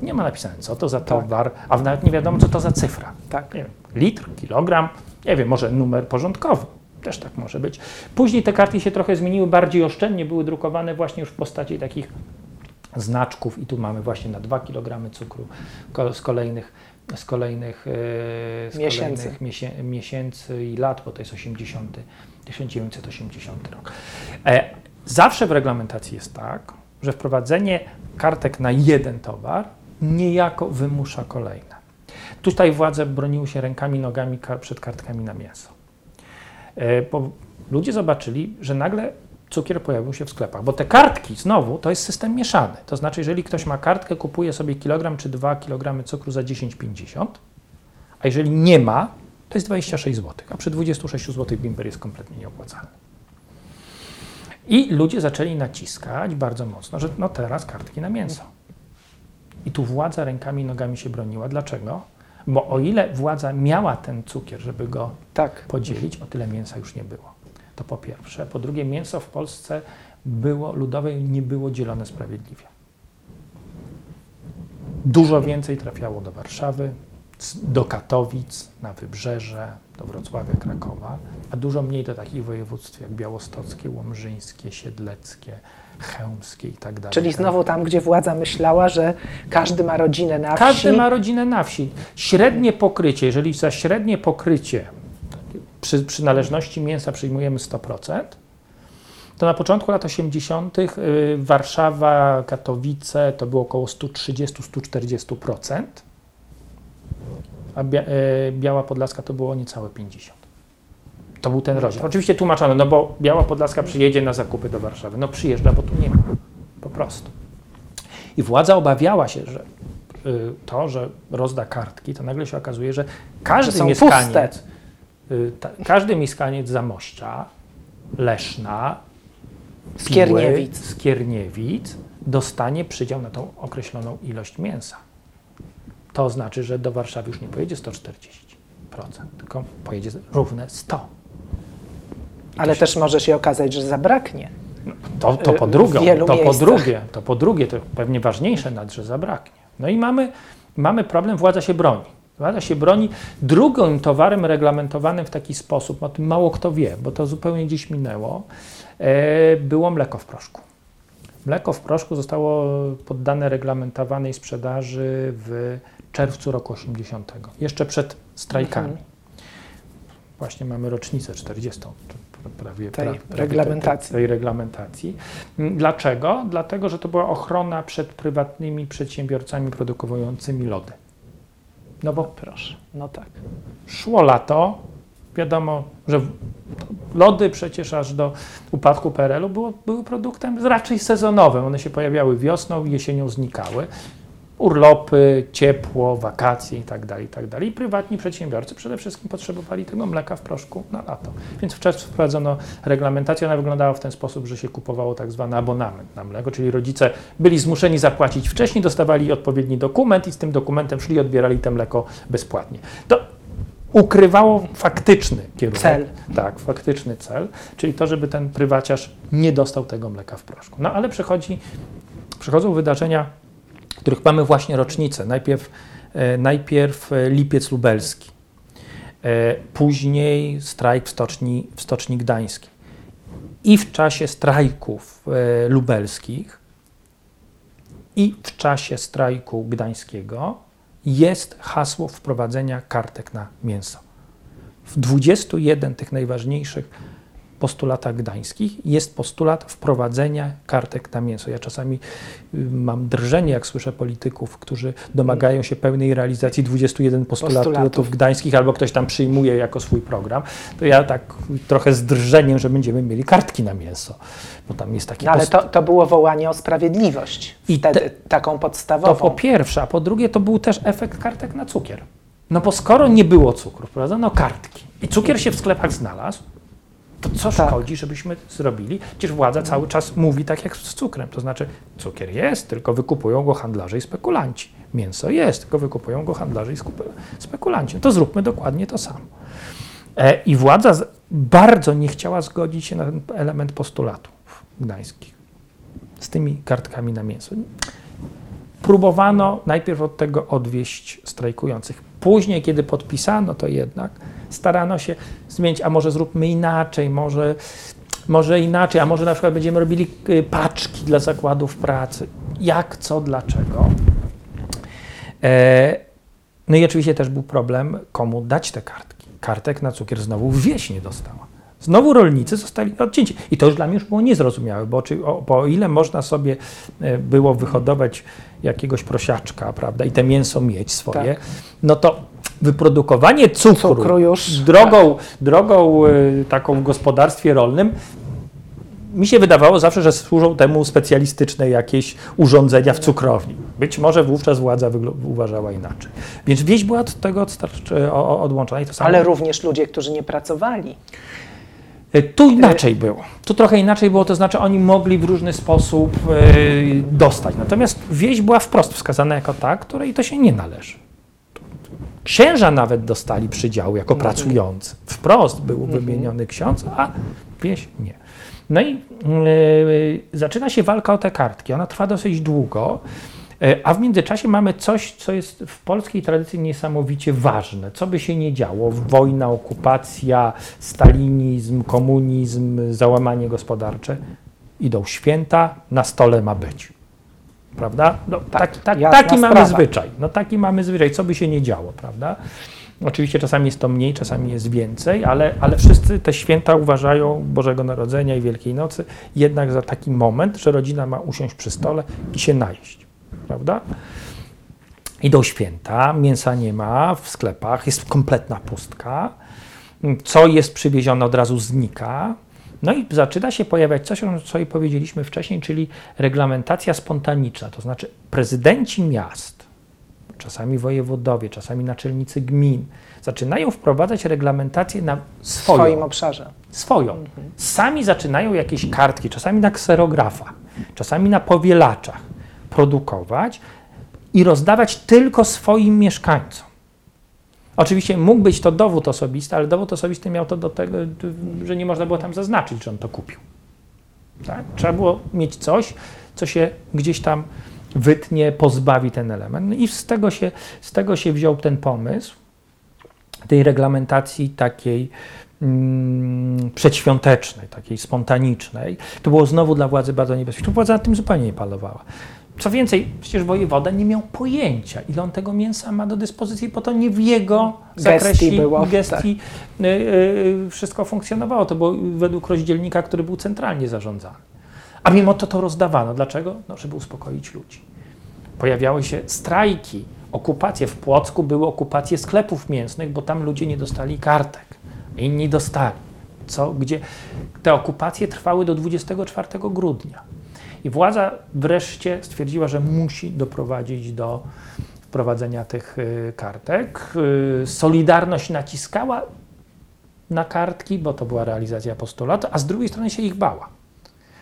Nie ma napisane, co to za towar, a nawet nie wiadomo, co to za cyfra. Tak. Nie wiem, litr, kilogram, nie wiem, może numer porządkowy. Też tak może być. Później te kartki się trochę zmieniły, bardziej oszczędnie były drukowane właśnie już w postaci takich znaczków i tu mamy właśnie na 2 kg cukru z kolejnych, z kolejnych, e, z Miesięcy. kolejnych miesię, miesięcy i lat, bo to jest 80, 1980 rok. E, zawsze w reglamentacji jest tak, że wprowadzenie kartek na jeden towar niejako wymusza kolejne. Tutaj władze broniły się rękami, nogami przed kartkami na mięso. E, Bo ludzie zobaczyli, że nagle cukier pojawił się w sklepach, bo te kartki znowu to jest system mieszany. To znaczy, jeżeli ktoś ma kartkę, kupuje sobie kilogram czy 2 kg cukru za 10,50, a jeżeli nie ma, to jest 26 zł, a przy 26 zł bimber jest kompletnie nieopłacalny. I ludzie zaczęli naciskać bardzo mocno, że no teraz kartki na mięso. I tu władza rękami i nogami się broniła. Dlaczego? Bo o ile władza miała ten cukier, żeby go Tak. podzielić, o tyle mięsa już nie było. To po pierwsze. Po drugie, mięso w Polsce było ludowe i nie było dzielone sprawiedliwie. Dużo więcej trafiało do Warszawy, do Katowic, na Wybrzeże, do Wrocławia, Krakowa, a dużo mniej do takich województw jak białostockie, łomżyńskie, siedleckie, chełmskie i tak dalej. Czyli Tak znowu tam, gdzie władza myślała, że każdy ma rodzinę na wsi. każdy ma rodzinę na wsi. Średnie pokrycie, jeżeli za średnie pokrycie przy przynależności mięsa przyjmujemy 100%, to na początku lat 80. y, Warszawa, Katowice to było około 130-140%, a y, Biała Podlaska to było niecałe 50%. To był ten rozdział. Oczywiście tłumaczono, no bo Biała Podlaska przyjedzie na zakupy do Warszawy. No przyjeżdża, bo tu nie ma. Po prostu. I władza obawiała się, że y, to, że rozda kartki, to nagle się okazuje, że każdy mieszkaniec, puste. Y, każdy mieszkaniec Zamościa, Leszna, Skierniewic. Piły, Skierniewic dostanie przydział na tą określoną ilość mięsa. To znaczy, że do Warszawy już nie pojedzie 140%, tylko pojedzie równe 100%. Ale też może się okazać, że zabraknie. To, to po w drugie, to po miejscach. drugie, to po drugie, to pewnie ważniejsze nawet, że zabraknie. No i mamy, mamy problem, władza się broni. Władza się broni. Drugim towarem reglamentowanym w taki sposób, o tym mało kto wie, bo to zupełnie gdzieś minęło, e, było mleko w proszku. Mleko w proszku zostało poddane reglamentowanej sprzedaży w czerwcu roku 80, jeszcze przed strajkami. Mhm. Właśnie mamy rocznicę 40. czy Prawie, Tej prawie, prawie reglamentacji. Tej, tej reglamentacji. Mm, Dlaczego? Dlatego, że to była ochrona przed prywatnymi przedsiębiorcami produkującymi lody. No bo Proszę, no tak. szło lato, wiadomo, że lody przecież aż do upadku PRL-u były produktem raczej sezonowym. One się pojawiały wiosną jesienią znikały. Urlopy, ciepło, wakacje i tak dalej, i tak. I prywatni przedsiębiorcy przede wszystkim potrzebowali tego mleka w proszku na lato. Więc w czerwcu wprowadzono reglamentację. Ona wyglądała w ten sposób, że się kupowało tak zwany abonament na mleko, czyli rodzice byli zmuszeni zapłacić wcześniej, dostawali odpowiedni dokument i z tym dokumentem szli i odbierali to mleko bezpłatnie. To ukrywało faktyczny kierunek. Cel. Tak, faktyczny cel, czyli to, żeby ten prywaciarz nie dostał tego mleka w proszku. No ale przychodzi, przychodzą wydarzenia, których mamy właśnie rocznicę. Najpierw, e, najpierw e, lipiec lubelski, e, później strajk w stoczni, w stoczni gdańskiej. I w czasie strajków lubelskich, i w czasie strajku gdańskiego jest hasło wprowadzenia kartek na mięso. W 21 tych najważniejszych postulatach gdańskich jest postulat wprowadzenia kartek na mięso. Ja czasami y, mam drżenie, jak słyszę polityków, którzy domagają się pełnej realizacji 21 postulatów, Postulatów. gdańskich, albo ktoś tam przyjmuje jako swój program. To ja tak trochę z drżeniem, że będziemy mieli kartki na mięso, bo tam jest taki No, ale to, to było wołanie o sprawiedliwość. I Wtedy te- taką To podstawową. po pierwsze, a po drugie to był też efekt kartek na cukier. No bo skoro nie było cukru, wprowadzono kartki i cukier się w sklepach znalazł, to co Tak. szkodzi, żebyśmy zrobili? Przecież władza cały czas mówi tak jak z cukrem, to znaczy cukier jest, tylko wykupują go handlarze i spekulanci. Mięso jest, tylko wykupują go handlarze i spekulanci. To zróbmy dokładnie to samo. E, I władza bardzo nie chciała zgodzić się na ten element postulatów gdańskich z tymi kartkami na mięso. Próbowano najpierw od tego odwieść strajkujących. Później, kiedy podpisano to jednak, starano się zmienić, a może zróbmy inaczej, może, może inaczej, a może na przykład będziemy robili y, paczki dla zakładów pracy. Jak, co, dlaczego. E, no i oczywiście też był problem, komu dać te kartki. Kartek na cukier znowu wieś nie dostała. Znowu rolnicy zostali odcięci. I to już dla mnie już było niezrozumiałe, bo, czy, o, bo o ile można sobie e, było wyhodować jakiegoś prosiaczka, prawda, i te mięso mieć swoje, Tak. no to wyprodukowanie cukru, Cukru już, drogą, drogą y, taką w gospodarstwie rolnym mi się wydawało zawsze, że służą temu specjalistyczne jakieś urządzenia w cukrowni. Być może wówczas władza uważała inaczej. Więc wieś była od tego odłączona i to samo. Ale również ludzie, którzy nie pracowali. Y, Tu inaczej było. Tu trochę inaczej było, to znaczy oni mogli w różny sposób y, dostać. Natomiast wieś była wprost wskazana jako ta, której to się nie należy. Księża nawet dostali przydział jako pracujący. Wprost był wymieniony ksiądz, a wieś nie. No i y, zaczyna się walka o te kartki. Ona trwa dosyć długo. Y, A w międzyczasie mamy coś, co jest w polskiej tradycji niesamowicie ważne. Co by się nie działo, wojna, okupacja, stalinizm, komunizm, załamanie gospodarcze, idą święta, na stole ma być. Prawda? No, tak, tak, taki mamy sprawa. zwyczaj. No taki mamy zwyczaj, co by się nie działo, prawda? Oczywiście czasami jest to mniej, czasami jest więcej, ale, ale wszyscy te święta uważają Bożego Narodzenia i Wielkiej Nocy jednak za taki moment, że rodzina ma usiąść przy stole i się najeść, prawda? Idą święta, mięsa nie ma w sklepach, jest kompletna pustka. Co jest przywiezione od razu znika. No i zaczyna się pojawiać coś, o sobie powiedzieliśmy wcześniej, czyli reglamentacja spontaniczna, to znaczy prezydenci miast, czasami wojewodowie, czasami naczelnicy gmin, zaczynają wprowadzać reglamentację na swoją. swoim obszarze. swoją. Sami zaczynają jakieś kartki, czasami na kserografach, czasami na powielaczach produkować i rozdawać tylko swoim mieszkańcom. Oczywiście mógł być to dowód osobisty, ale dowód osobisty miał to do tego, że nie można było tam zaznaczyć, że on to kupił. Tak? Trzeba było mieć coś, co się gdzieś tam wytnie, pozbawi ten element. No I z tego, się, z tego się wziął ten pomysł tej reglamentacji takiej mm, przedświątecznej, takiej spontanicznej. To było znowu dla władzy bardzo niebezpieczne. Władza nad tym zupełnie nie palowała. Co więcej, przecież wojewoda nie miał pojęcia, ile on tego mięsa ma do dyspozycji, bo to nie w jego zakresie było, tak. gestii y, y, wszystko funkcjonowało. To było według rozdzielnika, który był centralnie zarządzany. A mimo to to rozdawano. Dlaczego? No, żeby uspokoić ludzi. Pojawiały się strajki, okupacje. W Płocku były okupacje sklepów mięsnych, bo tam ludzie nie dostali kartek. Inni dostali. Co, gdzie te okupacje trwały do 24 grudnia. I władza wreszcie stwierdziła, że musi doprowadzić do wprowadzenia tych y, kartek. Y, Solidarność naciskała na kartki, bo to była realizacja postulatu, a z drugiej strony się ich bała.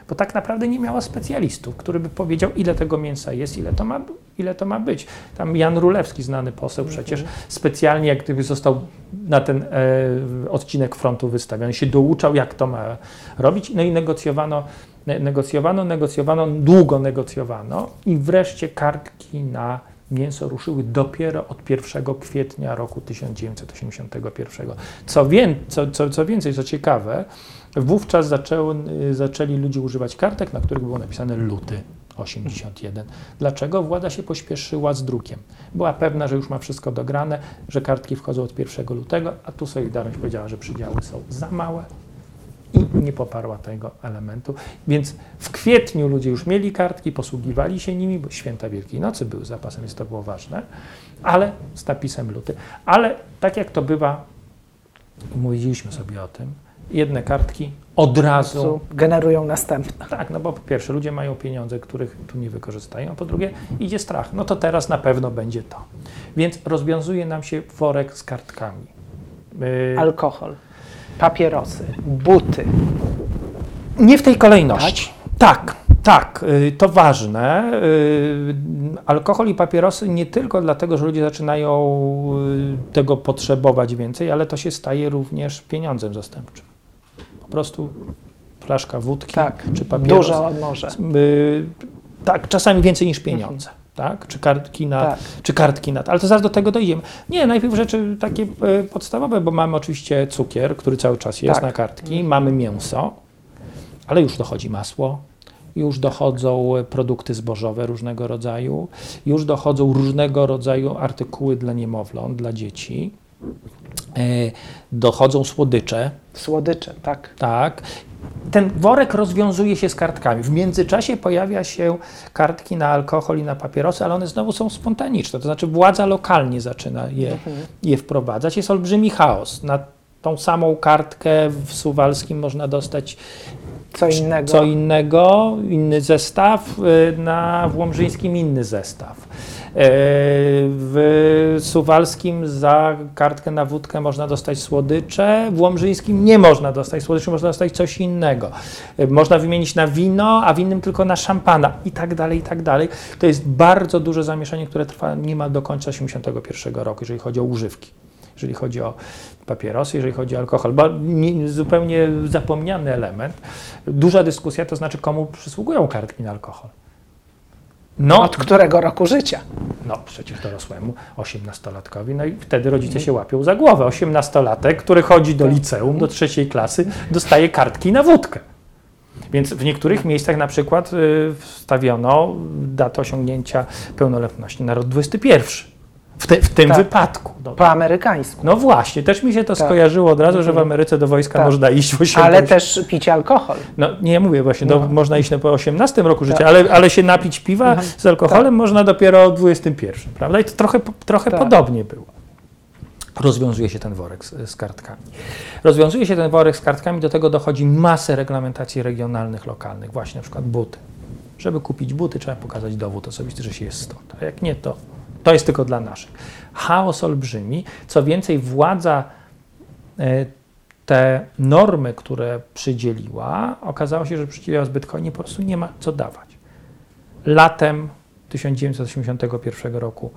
Bo tak naprawdę nie miała specjalistów, który by powiedział, ile tego mięsa jest, ile to ma, ile to ma być. Tam Jan Rulewski, znany poseł, przecież specjalnie, jak gdyby został na ten e, odcinek frontu wystawiony, się douczał, jak to ma robić. No i negocjowano, ne, negocjowano, negocjowano, długo negocjowano i wreszcie kartki na mięso ruszyły dopiero od 1 kwietnia roku 1981. Co, wię, co, co, co więcej, co ciekawe, wówczas zaczęły, zaczęli ludzie używać kartek, na których było napisane luty 81. Dlaczego? Władza się pośpieszyła z drukiem. Była pewna, że już ma wszystko dograne, że kartki wchodzą od 1 lutego, a tu Solidarność powiedziała, że przydziały są za małe i nie poparła tego elementu. Więc w kwietniu ludzie już mieli kartki, posługiwali się nimi, bo święta Wielkiej Nocy były zapasem, więc to było ważne, ale z napisem luty. Ale tak jak to bywa, mówiliśmy sobie o tym, jedne kartki od razu Generują następne. tak, no bo po pierwsze ludzie mają pieniądze, których tu nie wykorzystają, a po drugie idzie strach. No to teraz na pewno będzie to. Więc rozwiązuje nam się worek z kartkami. Yy, Alkohol, papierosy, buty. nie w tej kolejności. Tak, tak, yy, to ważne. Yy, Alkohol i papierosy nie tylko dlatego, że ludzie zaczynają yy, tego potrzebować więcej, ale to się staje również pieniądzem zastępczym. Po prostu flaszka wódki Tak, czy papieros. dużo może. Y, tak, czasami więcej niż pieniądze. Tak? Czy kartki na, Tak. czy kartki na. Ale to zaraz do tego dojdziemy. Nie, najpierw rzeczy takie e, podstawowe, bo mamy oczywiście cukier, który cały czas jest Tak. na kartki, mamy mięso, ale już dochodzi masło, już dochodzą produkty zbożowe różnego rodzaju, już dochodzą różnego rodzaju artykuły dla niemowląt, dla dzieci. E, dochodzą słodycze, Słodycze, tak. tak. Ten worek rozwiązuje się z kartkami. W międzyczasie pojawia się kartki na alkohol i na papierosy, ale one znowu są spontaniczne. To znaczy władza lokalnie zaczyna je, je wprowadzać. Jest olbrzymi chaos. Na tą samą kartkę w Suwalskim można dostać Co innego. co innego, inny zestaw, y, na Włomżyńskim inny zestaw. E, W Suwalskim za kartkę na wódkę można dostać słodycze, w Łomżyńskim nie można dostać słodyczy, można dostać coś innego. E, Można wymienić na wino, a w innym tylko na szampana i tak dalej, i tak dalej. To jest bardzo duże zamieszanie, które trwa niemal do końca 1981 roku, jeżeli chodzi o używki jeżeli chodzi o papierosy, jeżeli chodzi o alkohol. Bo nie, zupełnie zapomniany element. Duża dyskusja to znaczy, komu przysługują kartki na alkohol. No, Od którego roku życia? no przecież dorosłemu, 18-latkowi, no i wtedy rodzice się łapią za głowę. 18-latek, który chodzi do liceum, do trzeciej klasy, dostaje kartki na wódkę. Więc w niektórych miejscach na przykład y, wstawiono datę osiągnięcia pełnoletności na rok 21. W, te, w tym Tak. wypadku. No, Po amerykańsku. no właśnie, też mi się to Tak. skojarzyło od razu, że w Mhm. Ameryce do wojska Tak. można iść w 18 Ale też pić alkohol. No nie mówię właśnie, No. do, można iść po 18 roku życia, Tak. ale, ale się napić piwa Mhm. z alkoholem można dopiero o 21, prawda? I to trochę, trochę Tak. podobnie było. Rozwiązuje się ten worek z, z kartkami. Rozwiązuje się ten worek z kartkami, do tego dochodzi masę reglamentacji regionalnych, lokalnych, właśnie na przykład buty. Żeby kupić buty, trzeba pokazać dowód osobisty, że się jest stąd. A jak nie, to, to jest tylko dla naszych. Chaos olbrzymi. Co więcej, władza e, te normy, które przydzieliła, okazało się, że przydzieliła zbyt hojnie, po prostu nie ma co dawać. Latem 1981 roku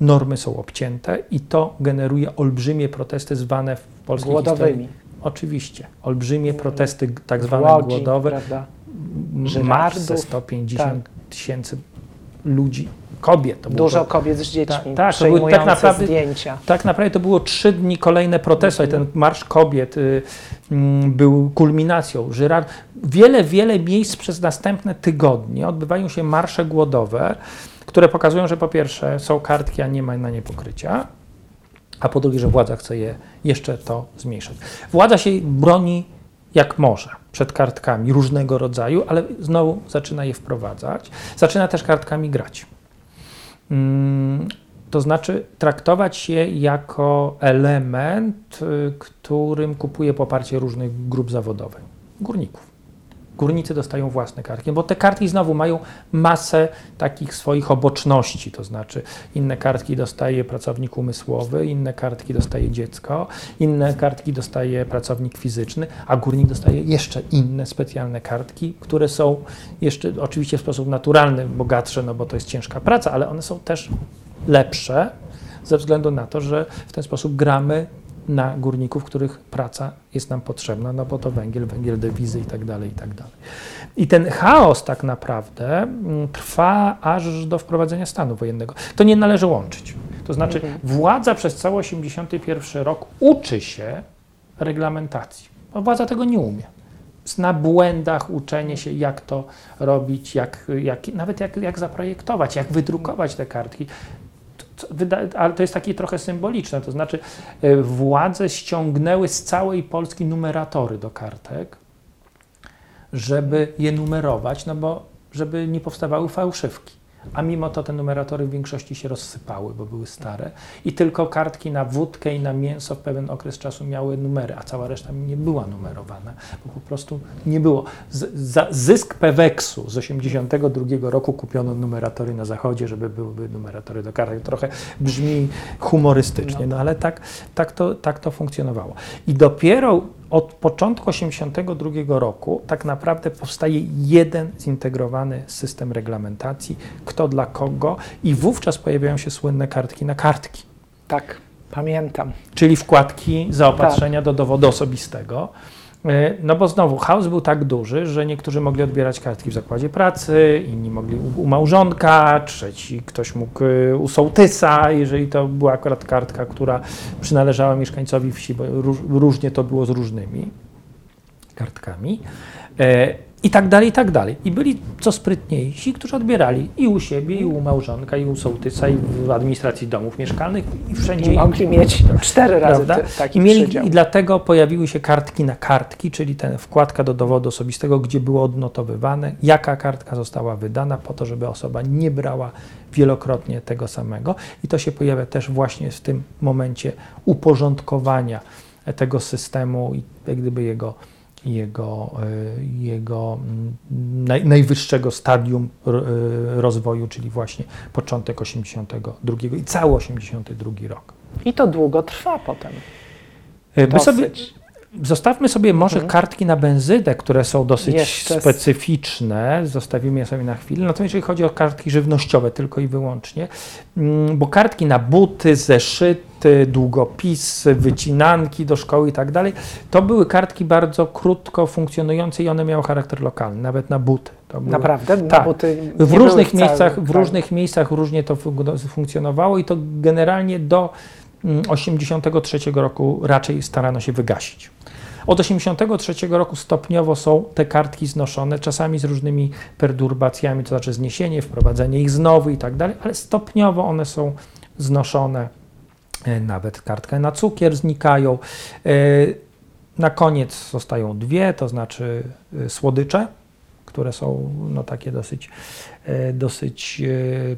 normy są obcięte i to generuje olbrzymie protesty zwane w polskiej Głodowymi. historii. Oczywiście. Olbrzymie protesty tak zwane Łodzi, głodowe. prawda? M- Żyrardów. Marsz ze 150 tysięcy ludzi, kobiet. To było Dużo to- kobiet z dziećmi, Tak, tak, to były tak naprawdę- zdjęcia. tak naprawdę to było trzy dni kolejne protesty. i Ten Marsz Kobiet y, mm, był kulminacją. Żyrard, wiele, wiele miejsc przez następne tygodnie odbywają się marsze głodowe, które pokazują, że po pierwsze są kartki, a nie ma na nie pokrycia, a po drugie, że władza chce je jeszcze to zmniejszyć. Władza się broni jak może przed kartkami różnego rodzaju, ale znowu zaczyna je wprowadzać. Zaczyna też kartkami grać. Mm, to znaczy traktować je jako element, y, którym kupuje poparcie różnych grup zawodowych, górników. Górnicy dostają własne kartki, bo te kartki znowu mają masę takich swoich oboczności, to znaczy inne kartki dostaje pracownik umysłowy, inne kartki dostaje dziecko, inne kartki dostaje pracownik fizyczny, a górnik dostaje jeszcze inne specjalne kartki, które są jeszcze oczywiście w sposób naturalny bogatsze, no bo to jest ciężka praca, ale one są też lepsze ze względu na to, że w ten sposób gramy na górników, których praca jest nam potrzebna, no bo to węgiel, węgiel, dewizy i tak dalej, i tak dalej. I ten chaos tak naprawdę mm, trwa aż do wprowadzenia stanu wojennego. To nie należy łączyć. To znaczy Mhm. władza przez cały 81 rok uczy się reglamentacji. Bo władza tego nie umie. Na błędach uczenie się, jak to robić, jak, jak, nawet jak, jak zaprojektować, jak wydrukować te kartki. Ale to jest takie trochę symboliczne, to znaczy e, władze ściągnęły z całej Polski numeratory do kartek, żeby je numerować, no bo żeby nie powstawały fałszywki. A mimo to te numeratory w większości się rozsypały, bo były stare i tylko kartki na wódkę i na mięso w pewien okres czasu miały numery, a cała reszta nie była numerowana, bo po prostu nie było. Z, za zysk Peweksu z 82 roku kupiono numeratory na zachodzie, żeby były numeratory do kartek. Trochę brzmi humorystycznie, no ale tak, tak, to, tak to funkcjonowało. I dopiero od początku 82 roku tak naprawdę powstaje jeden zintegrowany system reglamentacji, kto dla kogo i wówczas pojawiają się słynne kartki na kartki, Tak, pamiętam. czyli wkładki zaopatrzenia do dowodu osobistego. E, No bo znowu chaos był tak duży, że niektórzy mogli odbierać kartki w zakładzie pracy, inni mogli u, małżonka, trzeci ktoś mógł e, u sołtysa, jeżeli to była akurat kartka, która przynależała mieszkańcowi wsi, bo róż, różnie to było z różnymi kartkami. I tak dalej, i tak dalej. I byli co sprytniejsi, którzy odbierali i u siebie, i u małżonka, i u sołtysa, i w administracji domów mieszkalnych, i wszędzie. I mogli mieć cztery razy ty- taki I, mieli, przydział. I dlatego pojawiły się kartki na kartki, czyli ten wkładka do dowodu osobistego, gdzie było odnotowywane, jaka kartka została wydana, po to, żeby osoba nie brała wielokrotnie tego samego. I to się pojawia też właśnie w tym momencie uporządkowania tego systemu i jak gdyby jego, jego, y, jego mm, naj, najwyższego stadium y, rozwoju, czyli właśnie początek 82 i cały 82 rok. I to długo trwa potem. Y, My sobie, Dosyć. Zostawmy sobie może Mhm. kartki na benzynę, które są dosyć Jeszcze specyficzne. Zostawimy je sobie na chwilę. Natomiast jeżeli chodzi o kartki żywnościowe tylko i wyłącznie, mm, bo kartki na buty, zeszyty, długopisy, wycinanki do szkoły i tak dalej, to były kartki bardzo krótko funkcjonujące i one miały charakter lokalny, nawet na buty. Były, Naprawdę? tak. Bo ty w różnych, miejscach, w kraju. różnych miejscach różnie to fun- funkcjonowało i to generalnie do 83 roku raczej starano się wygasić. Od 83 roku stopniowo są te kartki znoszone, czasami z różnymi perturbacjami, to znaczy zniesienie, wprowadzenie ich znowu i tak dalej, ale stopniowo one są znoszone, e, nawet kartka na cukier znikają. E, Na koniec zostają dwie, to znaczy e, słodycze, które są no, takie dosyć, dosyć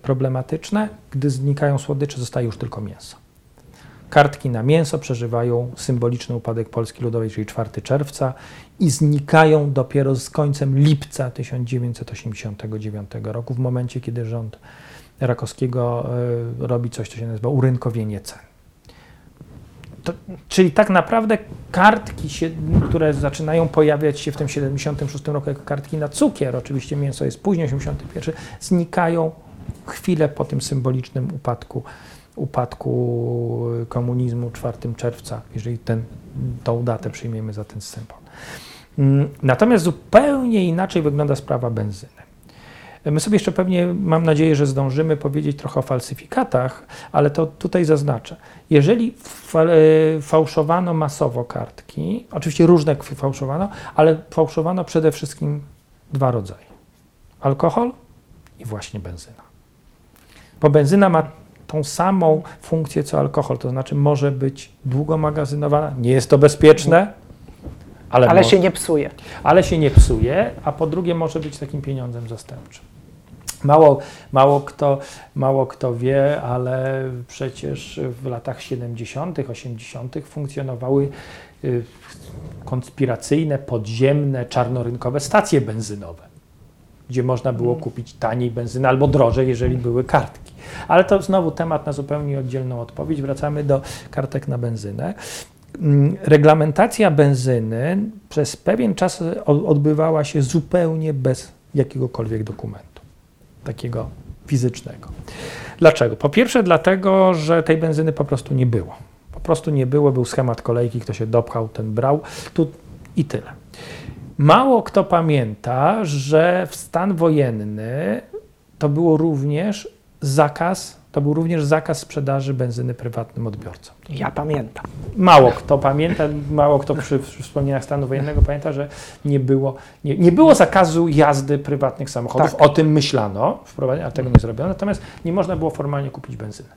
problematyczne. Gdy znikają słodycze, zostaje już tylko mięso. Kartki na mięso przeżywają symboliczny upadek Polski Ludowej, czyli 4 czerwca i znikają dopiero z końcem lipca 1989 roku, w momencie, kiedy rząd Rakowskiego e, robi coś, co się nazywa urynkowienie cen. To, czyli tak naprawdę kartki, się, które zaczynają pojawiać się w tym 76 roku jako kartki na cukier, oczywiście mięso jest później, 81, znikają chwilę po tym symbolicznym upadku, upadku komunizmu 4 czerwca, jeżeli ten, tą datę przyjmiemy za ten symbol. Mm, Natomiast zupełnie inaczej wygląda sprawa benzyny. My sobie jeszcze pewnie, mam nadzieję, że zdążymy powiedzieć trochę o falsyfikatach, ale to tutaj zaznaczę. Jeżeli e, fałszowano masowo kartki, oczywiście różne fałszowano, ale fałszowano przede wszystkim dwa rodzaje: alkohol i właśnie benzyna. Bo benzyna ma tą samą funkcję co alkohol, to znaczy może być długo magazynowana, nie jest to bezpieczne, ale, Ale mo- się nie psuje. ale się nie psuje, a po drugie może być takim pieniądzem zastępczym. Mało, mało, kto, mało kto wie, ale przecież w latach 70., 80. funkcjonowały y, konspiracyjne, podziemne, czarnorynkowe stacje benzynowe, gdzie można było kupić taniej benzynę albo drożej, jeżeli były kartki. Ale to znowu temat na zupełnie oddzielną odpowiedź. Wracamy do kartek na benzynę. Mm, Reglamentacja benzyny przez pewien czas odbywała się zupełnie bez jakiegokolwiek dokumentu, takiego fizycznego. Dlaczego? Po pierwsze, dlatego, że tej benzyny po prostu nie było. Po prostu nie było, był schemat kolejki, kto się dopchał, ten brał. Tu i tyle. Mało kto pamięta, że w stan wojenny to było również zakaz, to był również zakaz sprzedaży benzyny prywatnym odbiorcom. Ja pamiętam. Mało kto pamięta, mało kto przy, wspomnieniach stanu wojennego pamięta, że nie było, nie, nie było zakazu jazdy prywatnych samochodów. Tak. O tym myślano, a tego nie zrobiono. Natomiast nie można było formalnie kupić benzyny.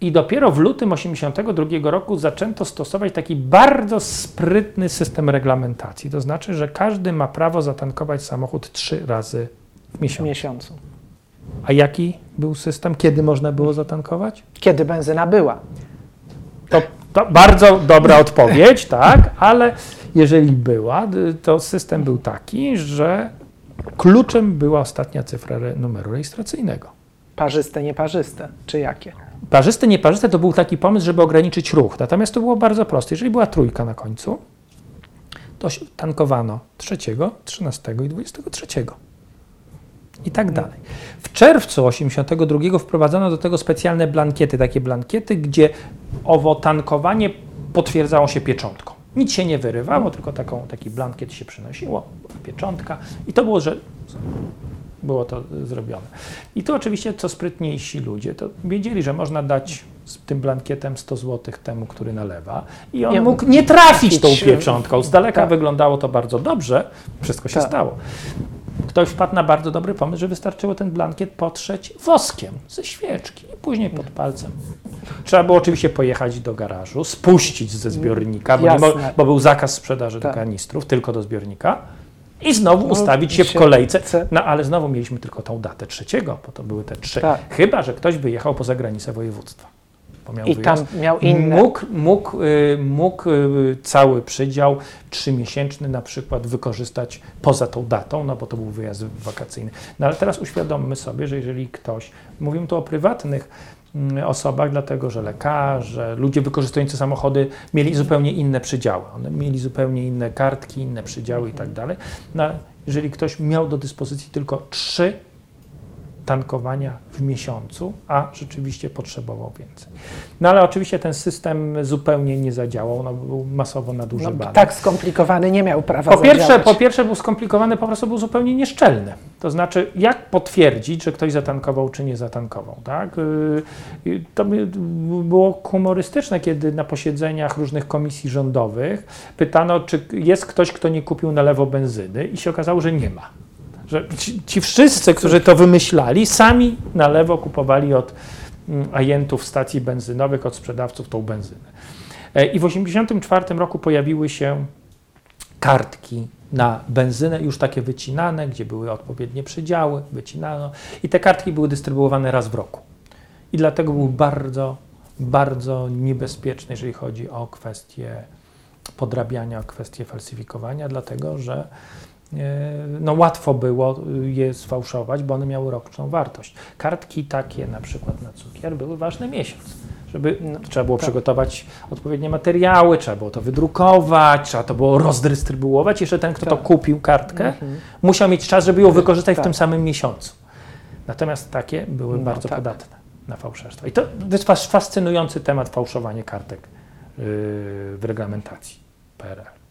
I dopiero w lutym 1982 roku zaczęto stosować taki bardzo sprytny system reglamentacji. To znaczy, że każdy ma prawo zatankować samochód trzy razy w W miesiącu. A jaki był system? Kiedy można było zatankować? Kiedy benzyna była. To, to bardzo dobra odpowiedź, tak, ale jeżeli była, y, to system był taki, że kluczem była ostatnia cyfra numeru rejestracyjnego. Parzyste, nieparzyste, czy jakie? Parzyste, nieparzyste to był taki pomysł, żeby ograniczyć ruch. Natomiast to było bardzo proste. Jeżeli była trójka na końcu, to tankowano 3, 13 i 23. I tak dalej. W czerwcu 82 wprowadzono do tego specjalne blankiety, takie blankiety, gdzie owo tankowanie potwierdzało się pieczątką. Nic się nie wyrywało, tylko taką, taki blankiet się przynosiło, pieczątka i to było, że było to zrobione. I tu oczywiście co sprytniejsi ludzie, to wiedzieli, że można dać z tym blankietem 100 zł temu, który nalewa i on Nie mógł nie trafić tą pieczątką. Z daleka tak. wyglądało to bardzo dobrze, wszystko się Tak. stało. Ktoś wpadł na bardzo dobry pomysł, że wystarczyło ten blankiet potrzeć woskiem ze świeczki i później pod palcem. Trzeba było oczywiście pojechać do garażu, spuścić ze zbiornika, bo, bo był zakaz sprzedaży do Tak. kanistrów, tylko do zbiornika. I znowu No, ustawić się w kolejce. No ale znowu mieliśmy tylko tą datę trzeciego, bo to były te trzy. Tak. Chyba, że ktoś wyjechał poza granicę województwa. Bo miał I tam wyjazd. miał inne. Mógł, mógł, y, mógł y, cały przydział trzymiesięczny na przykład wykorzystać poza tą datą, no bo to był wyjazd wakacyjny. No ale teraz uświadommy sobie, że jeżeli ktoś, mówimy tu o prywatnych mm, osobach, dlatego że lekarze, ludzie wykorzystujący samochody mieli zupełnie inne przydziały. One mieli zupełnie inne kartki, inne przydziały i tak dalej. No, jeżeli ktoś miał do dyspozycji tylko trzy tankowania w miesiącu, a rzeczywiście potrzebował więcej. No ale oczywiście ten system zupełnie nie zadziałał, no, był masowo No, nadużywany. tak skomplikowany nie miał prawa Po pierwsze, po pierwsze był skomplikowany, po prostu był zupełnie nieszczelny. To znaczy, jak potwierdzić, że ktoś zatankował czy nie zatankował, tak? Yy, yy, To by- było humorystyczne, kiedy na posiedzeniach różnych komisji rządowych pytano, czy jest ktoś, kto nie kupił na lewo benzyny i się okazało, że nie ma. Że ci, ci wszyscy, którzy to wymyślali, sami na lewo kupowali od mm, agentów stacji benzynowych od sprzedawców tą benzynę. E, I w 1984 roku pojawiły się kartki na benzynę, już takie wycinane, gdzie były odpowiednie przydziały, wycinano i te kartki były dystrybuowane raz w roku. I dlatego były bardzo, bardzo niebezpieczne, jeżeli chodzi o kwestie podrabiania, o kwestie falsyfikowania, dlatego że no, łatwo było je sfałszować, bo one miały roczną wartość. Kartki takie na przykład na cukier były ważne miesiąc. Żeby, no, trzeba było tak. przygotować odpowiednie materiały, trzeba było to wydrukować, trzeba to było rozdystrybuować. Jeszcze ten, kto to Tak. kupił kartkę, Mhm. musiał mieć czas, żeby ją wykorzystać w Tak. tym samym miesiącu. Natomiast takie były No, bardzo tak. podatne na fałszerstwo. I to, to jest fas- fascynujący temat fałszowanie kartek yy, w reglamentacji PRL.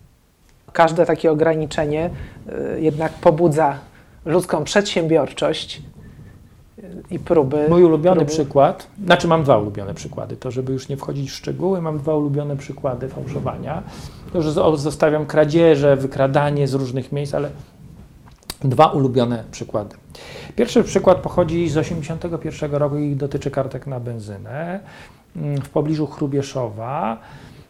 Każde takie ograniczenie y, jednak pobudza ludzką przedsiębiorczość y, i próby. Mój ulubiony próby- przykład, znaczy mam dwa ulubione przykłady, to żeby już nie wchodzić w szczegóły, mam dwa ulubione przykłady fałszowania. To już zo- zostawiam kradzieże, wykradanie z różnych miejsc, ale dwa ulubione przykłady. Pierwszy przykład pochodzi z 1981 roku i dotyczy kartek na benzynę. Mm, W pobliżu Chrubieszowa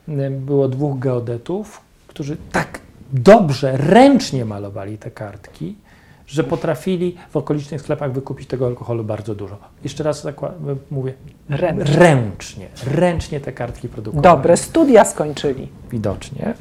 mm, było dwóch geodetów, którzy tak dobrze, ręcznie malowali te kartki, że potrafili w okolicznych sklepach wykupić tego alkoholu bardzo dużo. Jeszcze raz zakła- mówię, Ręcznie. ręcznie, ręcznie te kartki produkowali Dobre studia skończyli. widocznie.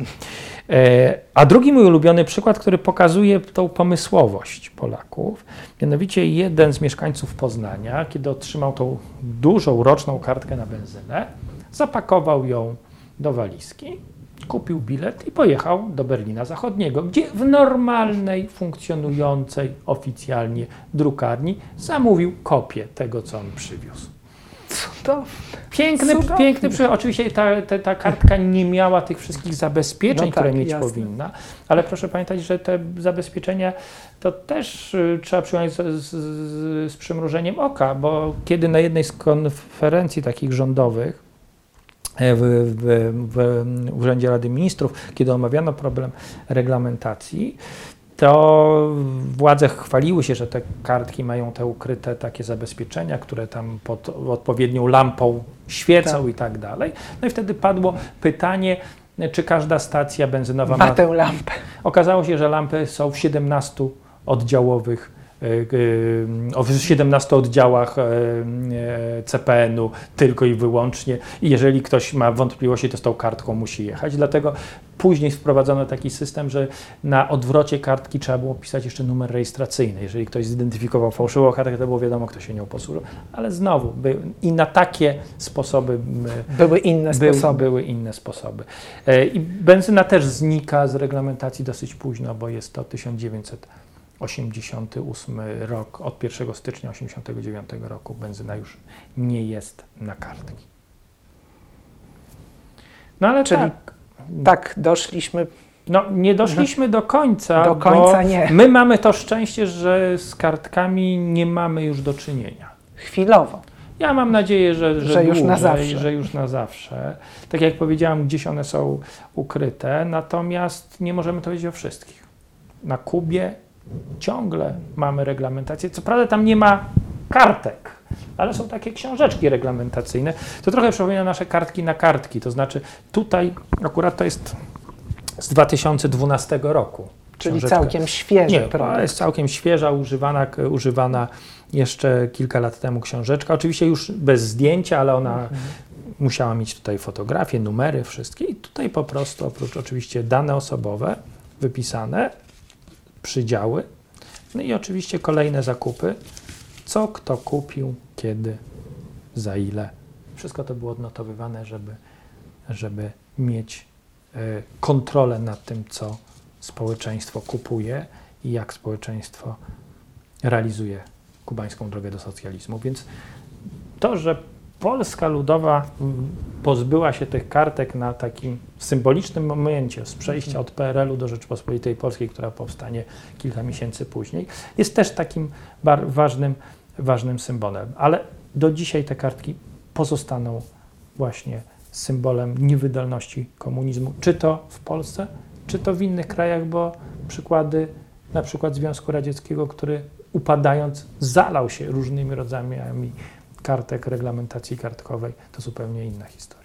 E, A drugi mój ulubiony przykład, który pokazuje tą pomysłowość Polaków, mianowicie jeden z mieszkańców Poznania, kiedy otrzymał tą dużą roczną kartkę na benzynę, zapakował ją do walizki, kupił bilet i pojechał do Berlina Zachodniego, gdzie w normalnej, funkcjonującej oficjalnie drukarni zamówił kopię tego, co on przywiózł. To Piękny, Cudownie. piękny przykład. Oczywiście ta, ta, ta kartka nie miała tych wszystkich zabezpieczeń, No tak, które mieć jasne. powinna, ale proszę pamiętać, że te zabezpieczenia to też y, trzeba przyjąć z, z, z przymrużeniem oka, bo kiedy na jednej z konferencji takich rządowych w, w, w Urzędzie Rady Ministrów, kiedy omawiano problem reglamentacji, to władze chwaliły się, że te kartki mają te ukryte takie zabezpieczenia, które tam pod odpowiednią lampą świecą Tak. i tak dalej. No i wtedy padło pytanie, czy każda stacja benzynowa ma ma tę lampę. Okazało się, że lampy są w 17 oddziałowych, e, e, o- w 17 oddziałach e, CPN-u tylko i wyłącznie. I jeżeli ktoś ma wątpliwości, to z tą kartką musi jechać. Dlatego później wprowadzono taki system, że na odwrocie kartki trzeba było pisać jeszcze numer rejestracyjny. Jeżeli ktoś zidentyfikował fałszywą kartkę, to było wiadomo, kto się nią posłużył. Ale znowu, by, i na takie sposoby Były inne był, sposoby. były inne sposoby. I benzyna też znika z reglamentacji dosyć późno, bo jest to 1988 rok. Od 1 stycznia 1989 roku benzyna już nie jest na kartki. No ale Czyli tak, Tak, doszliśmy. no, nie doszliśmy do końca. Do końca bo nie. My mamy to szczęście, że z kartkami nie mamy już do czynienia. Chwilowo. Ja mam nadzieję, że, że, Że już na zawsze. że już na zawsze. Tak jak powiedziałam, gdzieś one są ukryte, natomiast nie możemy to wiedzieć o wszystkich. Na Kubie ciągle mamy reglamentację. Co prawda tam nie ma kartek, ale są takie książeczki reglamentacyjne. To trochę przypomina nasze kartki na kartki. To znaczy tutaj akurat to jest z 2012 roku. Czyli książeczka. całkiem świeży Nie, produkt. jest całkiem świeża, używana, używana jeszcze kilka lat temu książeczka. Oczywiście już bez zdjęcia, ale ona Mhm. musiała mieć tutaj fotografie, numery, wszystkie. I tutaj po prostu, oprócz oczywiście dane osobowe wypisane, przydziały, no i oczywiście kolejne zakupy, co kto kupił, kiedy, za ile. Wszystko to było odnotowywane, żeby, żeby mieć e, kontrolę nad tym, co społeczeństwo kupuje i jak społeczeństwo realizuje kubańską drogę do socjalizmu. Więc to, że Polska Ludowa pozbyła się tych kartek na takim symbolicznym momencie z przejścia od PRL-u do Rzeczypospolitej Polskiej, która powstanie kilka miesięcy później, jest też takim ważnym, ważnym symbolem. Ale do dzisiaj te kartki pozostaną właśnie symbolem niewydolności komunizmu, czy to w Polsce, czy to w innych krajach, bo przykłady na przykład Związku Radzieckiego, który upadając zalał się różnymi rodzajami kartek, reglamentacji kartkowej, to zupełnie inna historia.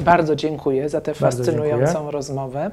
Bardzo dziękuję za tę fascynującą rozmowę.